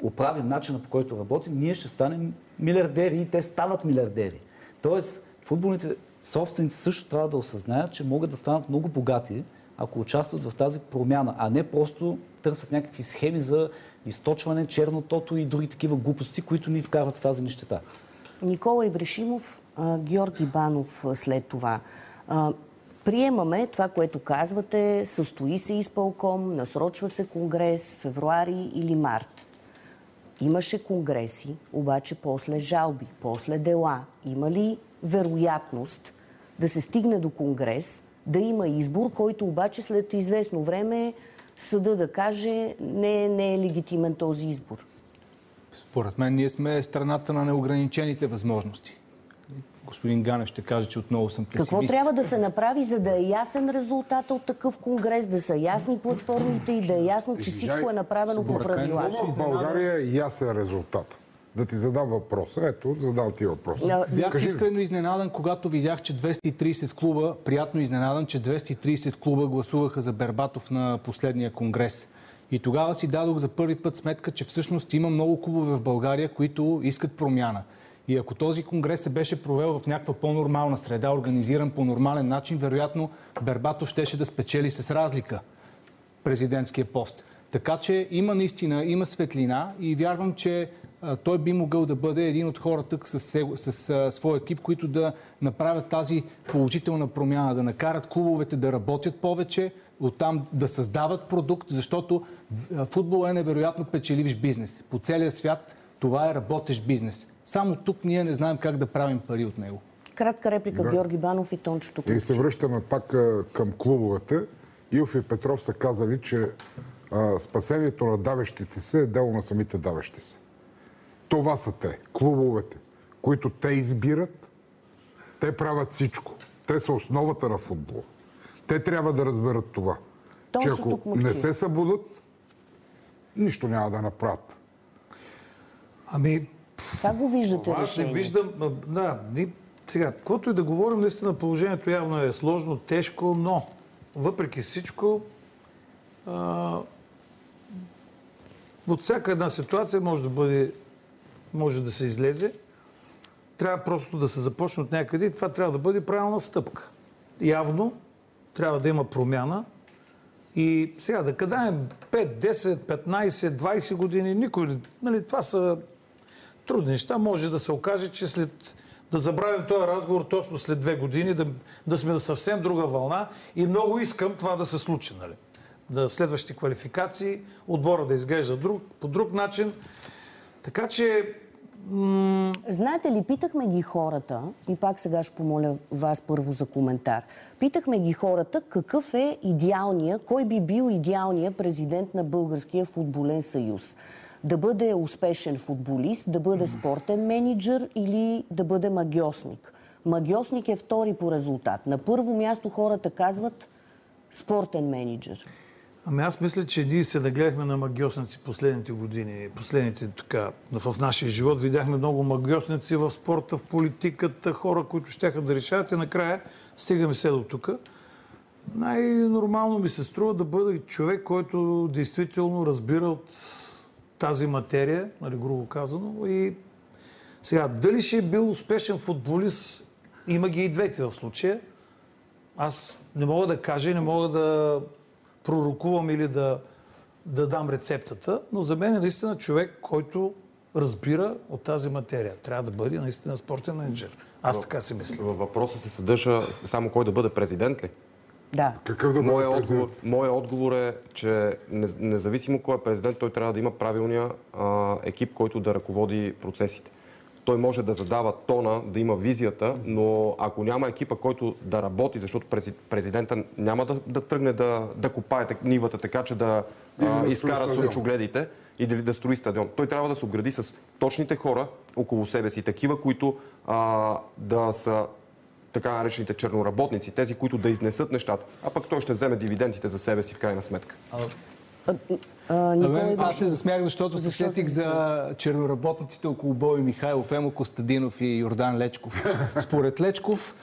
оправим начина по който работим, ние ще станем милиардери и те стават милиардери. Тоест, футболните собственици също трябва да осъзнаят, че могат да станат много богати, ако участват в тази промяна, а не просто търсят някакви схеми за източване, чернотото и други такива глупости, които ни вкарват в тази нищета. Никола Ибришимов, Георги Банов след това. Приемаме това, което казвате, състои се изпълком, насрочва се конгрес февруари или март. Имаше конгреси, обаче после жалби, после дела. Има ли вероятност да се стигне до конгрес, да има избор, който обаче след известно време съда да каже не, не е легитимен този избор? Според мен ние сме страната на неограничените възможности. Господин Ганев ще каже, че отново съм песимист. Какво трябва да се направи, за да е ясен резултата от такъв конгрес, да са ясни платформите и да е ясно, че всичко е направено по правила? В България е ясен резултат. Да ти задам въпроса. Ето, задам ти въпрос. А, Бях Кажи искрено изненадан, когато видях, че 230 клуба, приятно изненадан, че 230 клуба гласуваха за Бербатов на последния конгрес. И тогава си дадох за първи път сметка, че всъщност има много клубове в България, които искат промяна. И ако този конгрес се беше провел в някаква по-нормална среда, организиран по нормален начин, вероятно Бербатов щеше да спечели с разлика президентския пост. Така че има наистина, има светлина и вярвам, че той би могъл да бъде един от хората с, с, своя екип, които да направят тази положителна промяна, да накарат клубовете да работят повече, оттам да създават продукт, защото футбол е невероятно печеливш бизнес. По целия свят това е работещ бизнес. Само тук ние не знаем как да правим пари от него. Кратка реплика Да. Георги Банов и Тончо И Тукович. се връщаме пак към клубовете. Илф и Петров са казали, че а, спасението на давещите се е дело на самите давещи се. Това са те, клубовете, които те избират. Те правят всичко. Те са основата на футбола. Те трябва да разберат това. Тончо че ако не се събудат, нищо няма да направят. Ами, Как го виждате аз не виждам... Да, ни, сега, каквото и да говорим, наистина положението явно е сложно, тежко, но въпреки всичко, а, от всяка една ситуация може да бъде, може да се излезе. Трябва просто да се започне от някъде и това трябва да бъде правилна стъпка. Явно трябва да има промяна. И сега да кадаем 5, 10, 15, 20 години, никой. Нали, това са трудни неща. Може да се окаже, че след... Да забравим този разговор точно след две години, да, да сме на съвсем друга вълна и много искам това да се случи. Нали? Да следващите квалификации отбора да изглежда друг, по друг начин. Така че Знаете ли, питахме ги хората, и пак сега ще помоля вас първо за коментар. Питахме ги хората какъв е идеалния, кой би бил идеалният президент на Българския футболен съюз. Да бъде успешен футболист, да бъде спортен менеджер или да бъде магиосник. Магиосник е втори по резултат. На първо място хората казват спортен менеджер. Ами аз мисля, че ние се нагледахме на магиосници последните години, последните така, в нашия живот. Видяхме много магиосници в спорта, в политиката, хора, които щяха да решават и накрая стигаме се до тук. Най-нормално ми се струва да бъда човек, който действително разбира от тази материя, нали, грубо казано. И сега, дали ще е бил успешен футболист, има ги и двете в случая. Аз не мога да кажа и не мога да пророкувам или да, да дам рецептата, но за мен е наистина човек, който разбира от тази материя. Трябва да бъде наистина спортен менеджер. Аз така си мисля. Във въпроса се съдържа само кой да бъде президент ли? Да. Какъв да бъде Моя отговор, моя отговор е, че не- независимо кой е президент, той трябва да има правилния а, екип, който да ръководи процесите. Той може да задава тона, да има визията, но ако няма екипа, който да работи, защото прези- президента няма да, да тръгне да, да копае нивата така, че да да изкарат слънчогледите или да строи стадион. Той трябва да се обгради с точните хора около себе си, такива, които а, да са така наречените черноработници, тези, които да изнесат нещата, а пък той ще вземе дивидендите за себе си в крайна сметка. Никола аз се засмях, защото се Защо се сетих за черноработниците около Бой Михайлов, Емо Костадинов и Йордан Лечков. Според Лечков,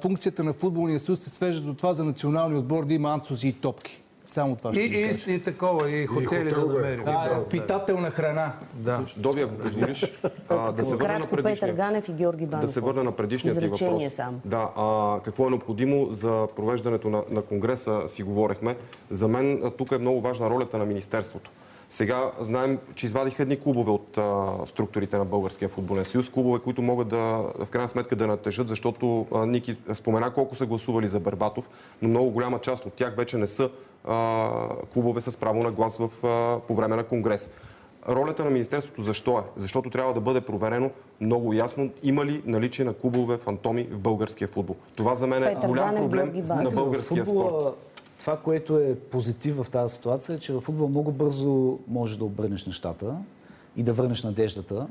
функцията на футболния съюз се свежда до това за националния отбор да има анцузи и топки. Само това И, ще ви кажа. и, и такова, и хотели да хотел, бе. намерим. А, питателна храна. Да. Доби, ако позволиш, а, да се върна на Кратко Петър предишния. Ганев и Георги Банов. Да се върна на предишния ти въпрос. само. Да, а, какво е необходимо за провеждането на, на Конгреса, си говорехме. За мен тук е много важна ролята на Министерството. Сега знаем, че извадиха едни клубове от а, структурите на Българския футболен съюз. Клубове, които могат да, в крайна сметка да натежат, защото а, Ники спомена колко са гласували за Бербатов, но много голяма част от тях вече не са а, клубове с право на глас в, а, по време на Конгрес. Ролята на Министерството защо е? Защото трябва да бъде проверено много ясно има ли наличие на клубове фантоми в българския футбол. Това за мен е Петър голям Ганев, проблем на Банев. българския футбола, спорт. Това, което е позитив в тази ситуация, е, че в футбола много бързо можеш да обърнеш нещата и да върнеш надеждата.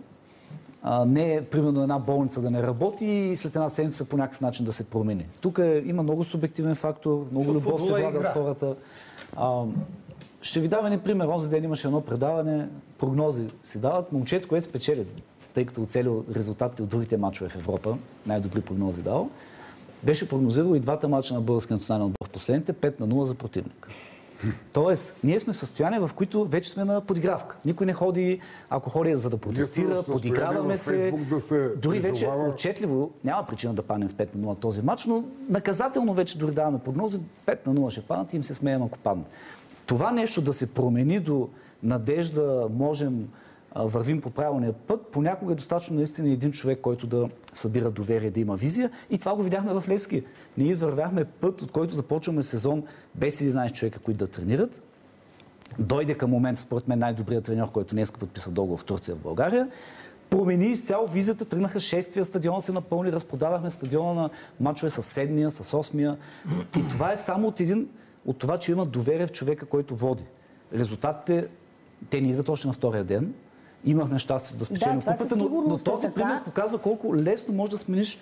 А, не, примерно, една болница да не работи и след една седмица по някакъв начин да се промени. Тук е, има много субективен фактор, много Защото любов се е влага от хората. А, ще ви дам един пример. Онзи ден имаше едно предаване, прогнози си дават. Момчето, което спечели, тъй като оцелил резултатите от другите матчове в Европа, най-добри прогнози дал, беше прогнозирал и двата мача на българския национален. Последните 5 на 0 за противник. Тоест, ние сме в състояние, в които вече сме на подигравка. Никой не ходи, ако ходи за да протестира, подиграваме се. Да се Дори вече отчетливо, няма причина да паднем в 5 на 0 този матч, но наказателно вече дори даваме прогнози, 5 на 0 ще паднат и им се смеем ако паднат. Това нещо да се промени до надежда, можем, вървим по правилния път, понякога е достатъчно наистина един човек, който да събира доверие, да има визия. И това го видяхме в Левски. Ние извървяхме път, от който започваме сезон без 11 човека, които да тренират. Дойде към момент, според мен, най-добрият треньор, който днес подписа договор в Турция в България. Промени изцяло визията, тръгнаха шествия, стадиона се напълни, разпродавахме стадиона на мачове с седмия, с осмия. И това е само от един, от това, че има доверие в човека, който води. Резултатите, те ни идват още на втория ден. Имахме щастие да спечелим Да, купата, но, но е този пример показва колко лесно може да смениш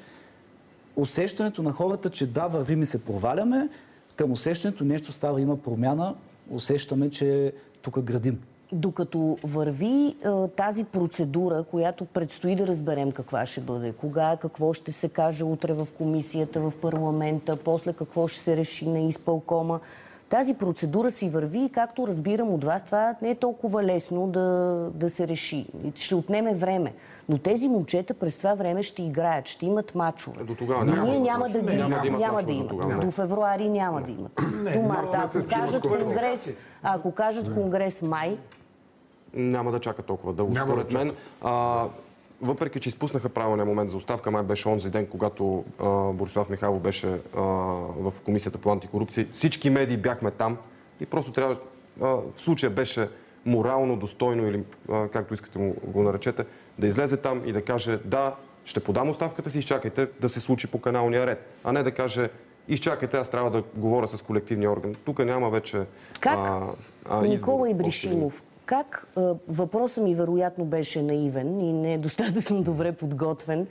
усещането на хората, че да, вървим и се проваляме, към усещането нещо става, има промяна, усещаме, че тук градим. Докато върви тази процедура, която предстои да разберем каква ще бъде, кога, какво ще се каже утре в комисията, в парламента, после какво ще се реши на изпълкома, тази процедура си върви и както разбирам от вас, това не е толкова лесно да, да се реши. Ще отнеме време. Но тези момчета през това време ще играят, ще имат мачове. До тогава няма ние да няма да ги. Няма да имат Няма да до тогава, имат. не. До февруари няма да имат. До март. Ако кажат конгрес, ако кажат конгрес май, Няма да чака толкова дълго. Според мен, въпреки че изпуснаха правилния момент за оставка, май беше онзи ден, когато а, Борислав Михайлов беше а, в Комисията по антикорупция. Всички медии бяхме там и просто трябва, а, в случая беше морално, достойно или а, както искате му го наречете, да излезе там и да каже да, ще подам оставката си, изчакайте да се случи по каналния ред, а не да каже изчакайте, аз трябва да говоря с колективния орган. Тук няма вече Как, а, а, Никола Ибришимов, как а, въпросът ми вероятно беше наивен и не е достатъчно добре подготвен,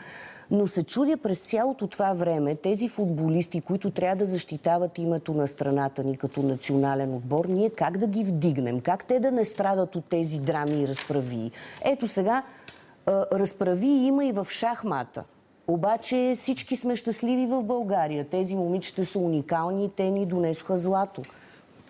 но се чудя през цялото това време тези футболисти, които трябва да защитават името на страната ни като национален отбор, ние как да ги вдигнем? Как те да не страдат от тези драми и разправи? Ето сега, а, разправи има и в шахмата. Обаче всички сме щастливи в България. Тези момичета са уникални и те ни донесоха злато.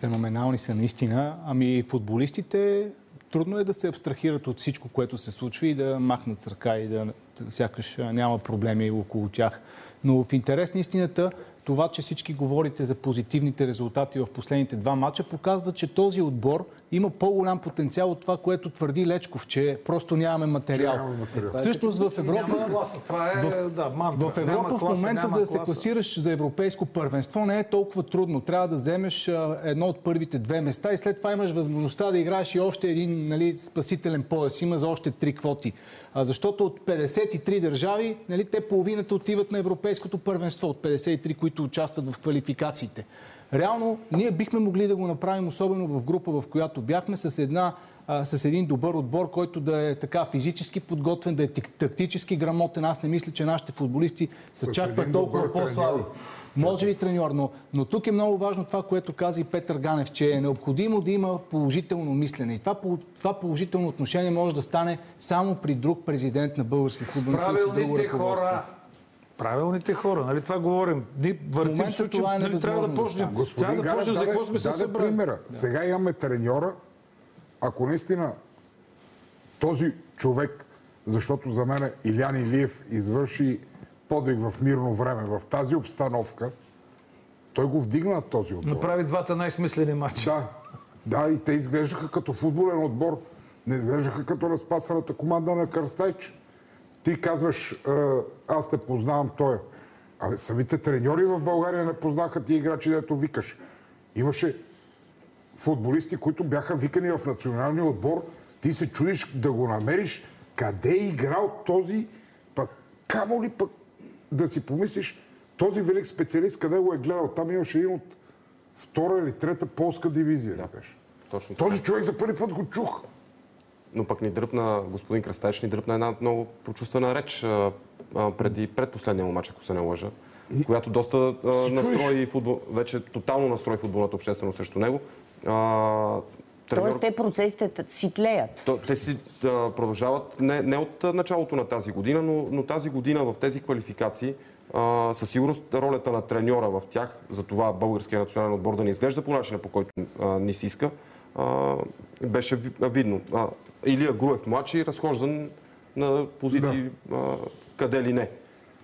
Феноменални са наистина. Ами футболистите трудно е да се абстрахират от всичко, което се случва и да махнат с ръка и да сякаш няма проблеми около тях. Но в интерес на истината, това, че всички говорите за позитивните резултати в последните два матча, показва, че този отбор има по-голям потенциал от това, което твърди Лечков, че просто нямаме материал. нямаме материал. Всъщност в Европа Няма класа. Това е, да, мантра. в Европа Няма в момента, за да се класа. класираш за европейско първенство, не е толкова трудно. Трябва да вземеш едно от първите две места и след това имаш възможността да играеш и още един нали, спасителен пояс. Има за още три квоти. А, защото от 53 държави, нали, те половината отиват на европейското първенство, от 53, които участват в квалификациите. Реално, ние бихме могли да го направим, особено в група, в която бяхме, с, една, а, с един добър отбор, който да е така физически подготвен, да е тактически грамотен. Аз не мисля, че нашите футболисти са чак пък толкова по-слаби. Може ли треньор, но, но тук е много важно това, което каза и Петър Ганев, че е необходимо да има положително мислене. И това, това положително отношение може да стане само при друг президент на български футболен съюз и хора. Правилните хора, нали това говорим? Ние въртим се, че е нали, трябва да да почнем. Господин Трябва да почнем за какво сме се събрали. примера. Сега имаме треньора. Ако наистина този човек, защото за мен Илян Илиев извърши подвиг в мирно време, в тази обстановка, той го вдигна този отбор. Направи двата най-смислени матча. Да, да, и те изглеждаха като футболен отбор. Не изглеждаха като разпасаната команда на Кръстайч. Ти казваш, аз те познавам той. Абе, самите треньори в България не познаха ти играчи, дето викаш. Имаше футболисти, които бяха викани в националния отбор. Ти се чудиш да го намериш. Къде е играл този, пък камо ли пък да си помислиш, този велик специалист, къде го е гледал? Там имаше един от втора или трета полска дивизия. Да. Беше. Точно. Този човек за първи път го чух. Но пък ни дръпна, господин Кръстаич ни дръпна една много прочувствена реч а, а, преди предпоследния мач, ако се не лъжа, която доста а, настрои футбол, вече тотално настрои футболната общественост срещу него. А, Тоест те процесите си тлеят. То, те си а, продължават не, не от началото на тази година, но, но тази година в тези квалификации а, със сигурност ролята на треньора в тях, за това българския национален отбор да не изглежда по начина, по който а, ни се иска, а, беше ви- видно. А, Илия Груев младши, разхождан на позиции а, къде ли не.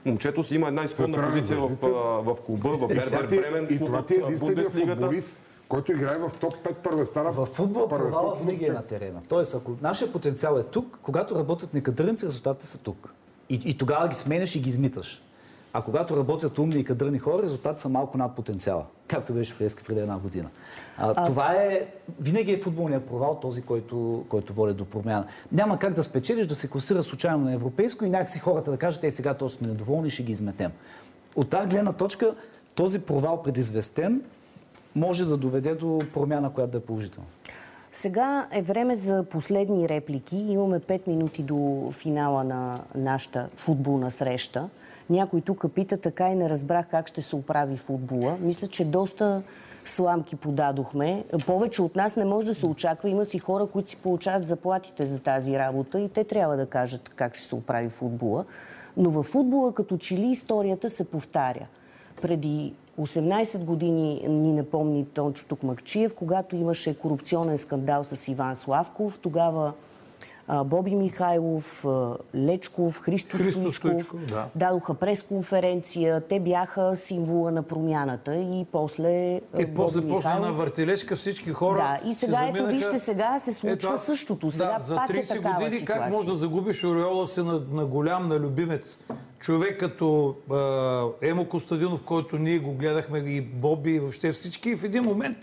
Момчето си има една изходна позиция в, в клуба, в е- Бремен, и това от ти е единственият футболист, който играе в топ 5 първестара. В футбол провала в винаги е на терена. Тоест, ако нашия потенциал е тук, когато работят некадърници, резултатите са тук. И, и тогава ги сменяш и ги измиташ. А когато работят умни и кадърни хора, резултатите са малко над потенциала. Както беше в Лески преди една година. А, Това е... Винаги е футболният провал този, който, който води до промяна. Няма как да спечелиш, да се класира случайно на европейско и някакси хората да кажат, е сега то сме недоволни, ще ги изметем. От тази гледна точка, този провал предизвестен може да доведе до промяна, която да е положителна. Сега е време за последни реплики. Имаме 5 минути до финала на нашата футболна среща. Някой тук пита, така и не разбрах как ще се оправи футбола. Мисля, че доста сламки подадохме. Повече от нас не може да се очаква. Има си хора, които си получават заплатите за тази работа и те трябва да кажат как ще се оправи футбола. Но във футбола като че ли историята се повтаря. Преди 18 години ни напомни Тончо Тукмакчиев, когато имаше корупционен скандал с Иван Славков. Тогава Боби Михайлов, Лечков, Христо, Христо Стоичков, да. дадоха пресконференция. Те бяха символа на промяната и после И после Боби почна Михайлов- на въртележка всички хора. Да, и се сега ето заминаха- вижте, сега се случва аз- същото. Сега да, за пак е 30 такава години как ситуация. може да загубиш ореола си на, на голям, на любимец? Човек като а, Емо Костадинов, който ние го гледахме, и Боби, и въобще всички. И в един момент,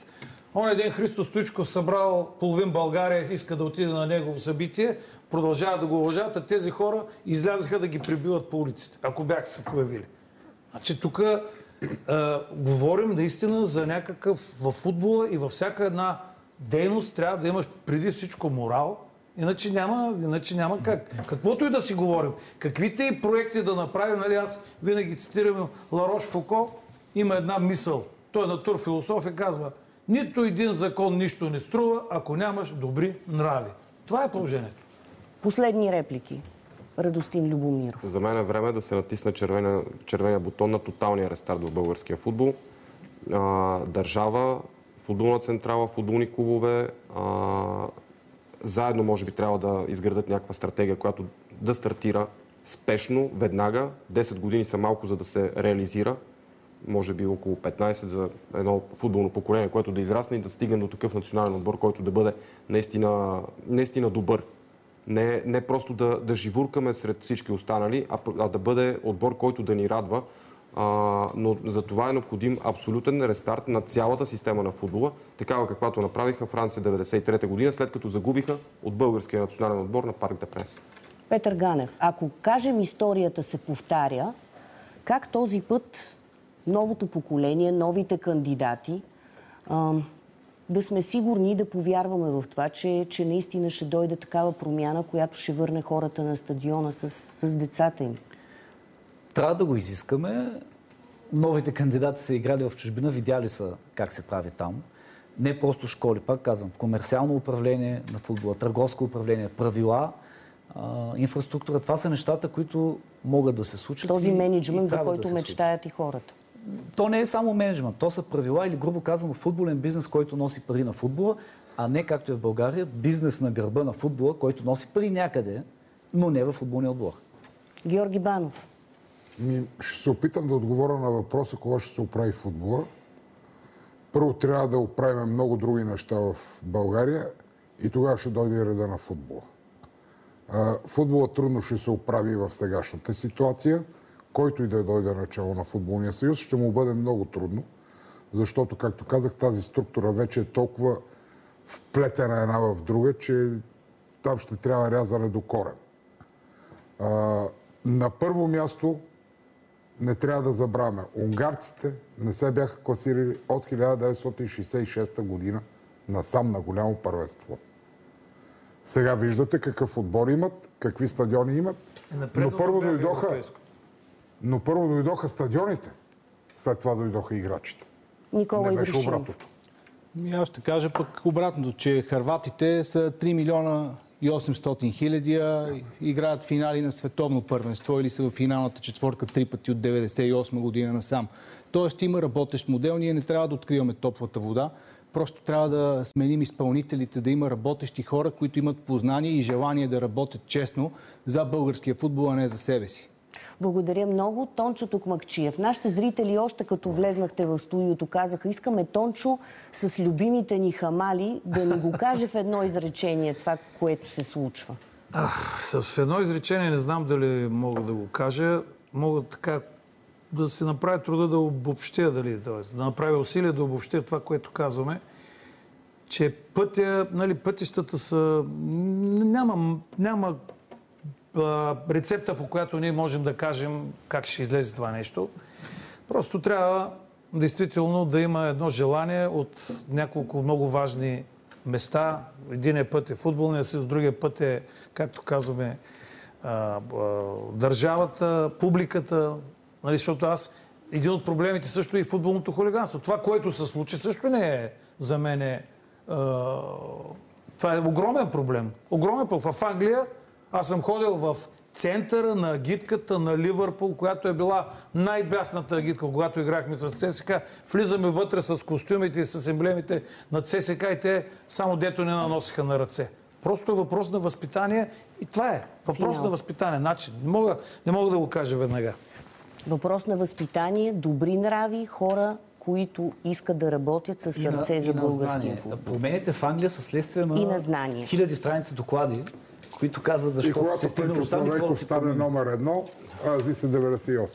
он един Христо Стоичков събрал половин България, иска да отиде на негово събитие, продължава да го уважават, а тези хора излязаха да ги прибиват по улиците, ако бяха се появили. Значи тук говорим наистина за някакъв в футбола и във всяка една дейност трябва да имаш преди всичко морал, иначе няма, иначе няма как. Каквото и да си говорим, каквите и проекти да направим, нали аз винаги цитирам Ларош Фуко, има една мисъл. Той е натур философ и казва, нито един закон нищо не струва, ако нямаш добри нрави. Това е положението. Последни реплики. Радостин Любомиров. За мен е време да се натисне червения, червения бутон на тоталния рестарт в българския футбол. А, държава, футболна централа, футболни клубове, а, заедно може би трябва да изградат някаква стратегия, която да стартира спешно, веднага. 10 години са малко за да се реализира. Може би около 15 за едно футболно поколение, което да израсне и да стигне до такъв национален отбор, който да бъде наистина, наистина добър. Не, не просто да, да живуркаме сред всички останали, а, а да бъде отбор, който да ни радва. А, но за това е необходим абсолютен рестарт на цялата система на футбола, такава каквато направиха Франция 93 година, след като загубиха от българския национален отбор на Парк де Пренс. Петър Ганев, ако кажем историята се повтаря, как този път новото поколение, новите кандидати, а, да сме сигурни да повярваме в това, че, че наистина ще дойде такава промяна, която ще върне хората на стадиона с, с децата им? Трябва да го изискаме. Новите кандидати са играли в чужбина, видяли са как се прави там. Не просто школи, пак казвам, комерциално управление на футбола, търговско управление, правила, инфраструктура. Това са нещата, които могат да се случат. Този и, менеджмент, и за който да мечтаят и хората. То не е само менеджмент, то са правила или грубо казано футболен бизнес, който носи пари на футбола, а не както е в България, бизнес на гърба на футбола, който носи пари някъде, но не в футболния отбор. Георги Банов. Ми, ще се опитам да отговоря на въпроса, кога ще се оправи футбола. Първо трябва да оправим много други неща в България и тогава ще дойде реда на футбола. Футбола трудно ще се оправи в сегашната ситуация. Който и да дойде начало на футболния съюз, ще му бъде много трудно, защото, както казах, тази структура вече е толкова вплетена една в друга, че там ще трябва рязане до корен. На първо място не трябва да забравяме. Унгарците не се бяха класирали от 1966 година насам на голямо първенство. Сега виждате какъв отбор имат, какви стадиони имат. Е, но първо дойдоха, но първо дойдоха стадионите, след това дойдоха играчите. Никола не беше обратното. Ами аз ще кажа пък обратното, че харватите са 3 милиона и 800 хиляди, играят финали на световно първенство или са в финалната четворка три пъти от 98 година насам. Тоест има работещ модел, ние не трябва да откриваме топлата вода, просто трябва да сменим изпълнителите, да има работещи хора, които имат познание и желание да работят честно за българския футбол, а не за себе си. Благодаря много. Тончо Токмакчиев. Нашите зрители още като влезнахте в студиото казаха, искаме Тончо с любимите ни хамали да ни го каже в едно изречение това, което се случва. Ах, с едно изречение не знам дали мога да го кажа. Мога така да се направи труда да обобщя, дали, да направя усилия да обобщя това, което казваме, че пътя, нали, пътищата са... Няма, няма рецепта, по която ние можем да кажем как ще излезе това нещо. Просто трябва действително да има едно желание от няколко много важни места. Единият път е футболния съюз, другия път е, както казваме, държавата, публиката. Нали, защото аз, един от проблемите също е и футболното хулиганство. Това, което се случи, също не е за мен. Е, това е огромен проблем. Огромен проблем. В Англия аз съм ходил в центъра на агитката на Ливърпул, която е била най-бясната агитка, когато играхме с ЦСК. Влизаме вътре с костюмите и с емблемите на ЦСК и те само дето не наносиха на ръце. Просто е въпрос на възпитание и това е. Въпрос Финал. на възпитание. Начин. Не мога, не мога да го кажа веднага. Въпрос на възпитание, добри нрави, хора, които искат да работят със сърце и на, за българския футбол. Промените в Англия са следствие на, и на знание. хиляди страници доклади, които казват защо се стигна до там и какво номер едно, Ази се 98.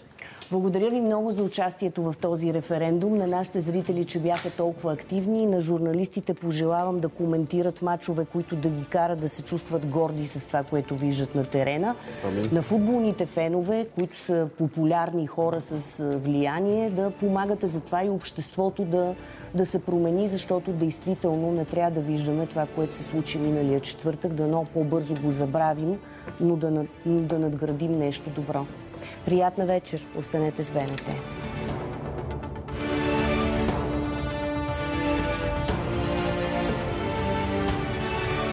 Благодаря ви много за участието в този референдум. На нашите зрители, че бяха толкова активни. На журналистите пожелавам да коментират мачове, които да ги карат да се чувстват горди с това, което виждат на терена. Амин. На футболните фенове, които са популярни хора с влияние, да помагате за това и обществото да, да се промени, защото действително не трябва да виждаме това, което се случи миналия четвъртък, да но по-бързо го забравим, но да, но да надградим нещо добро. Приятна вечер. Останете с БНТ.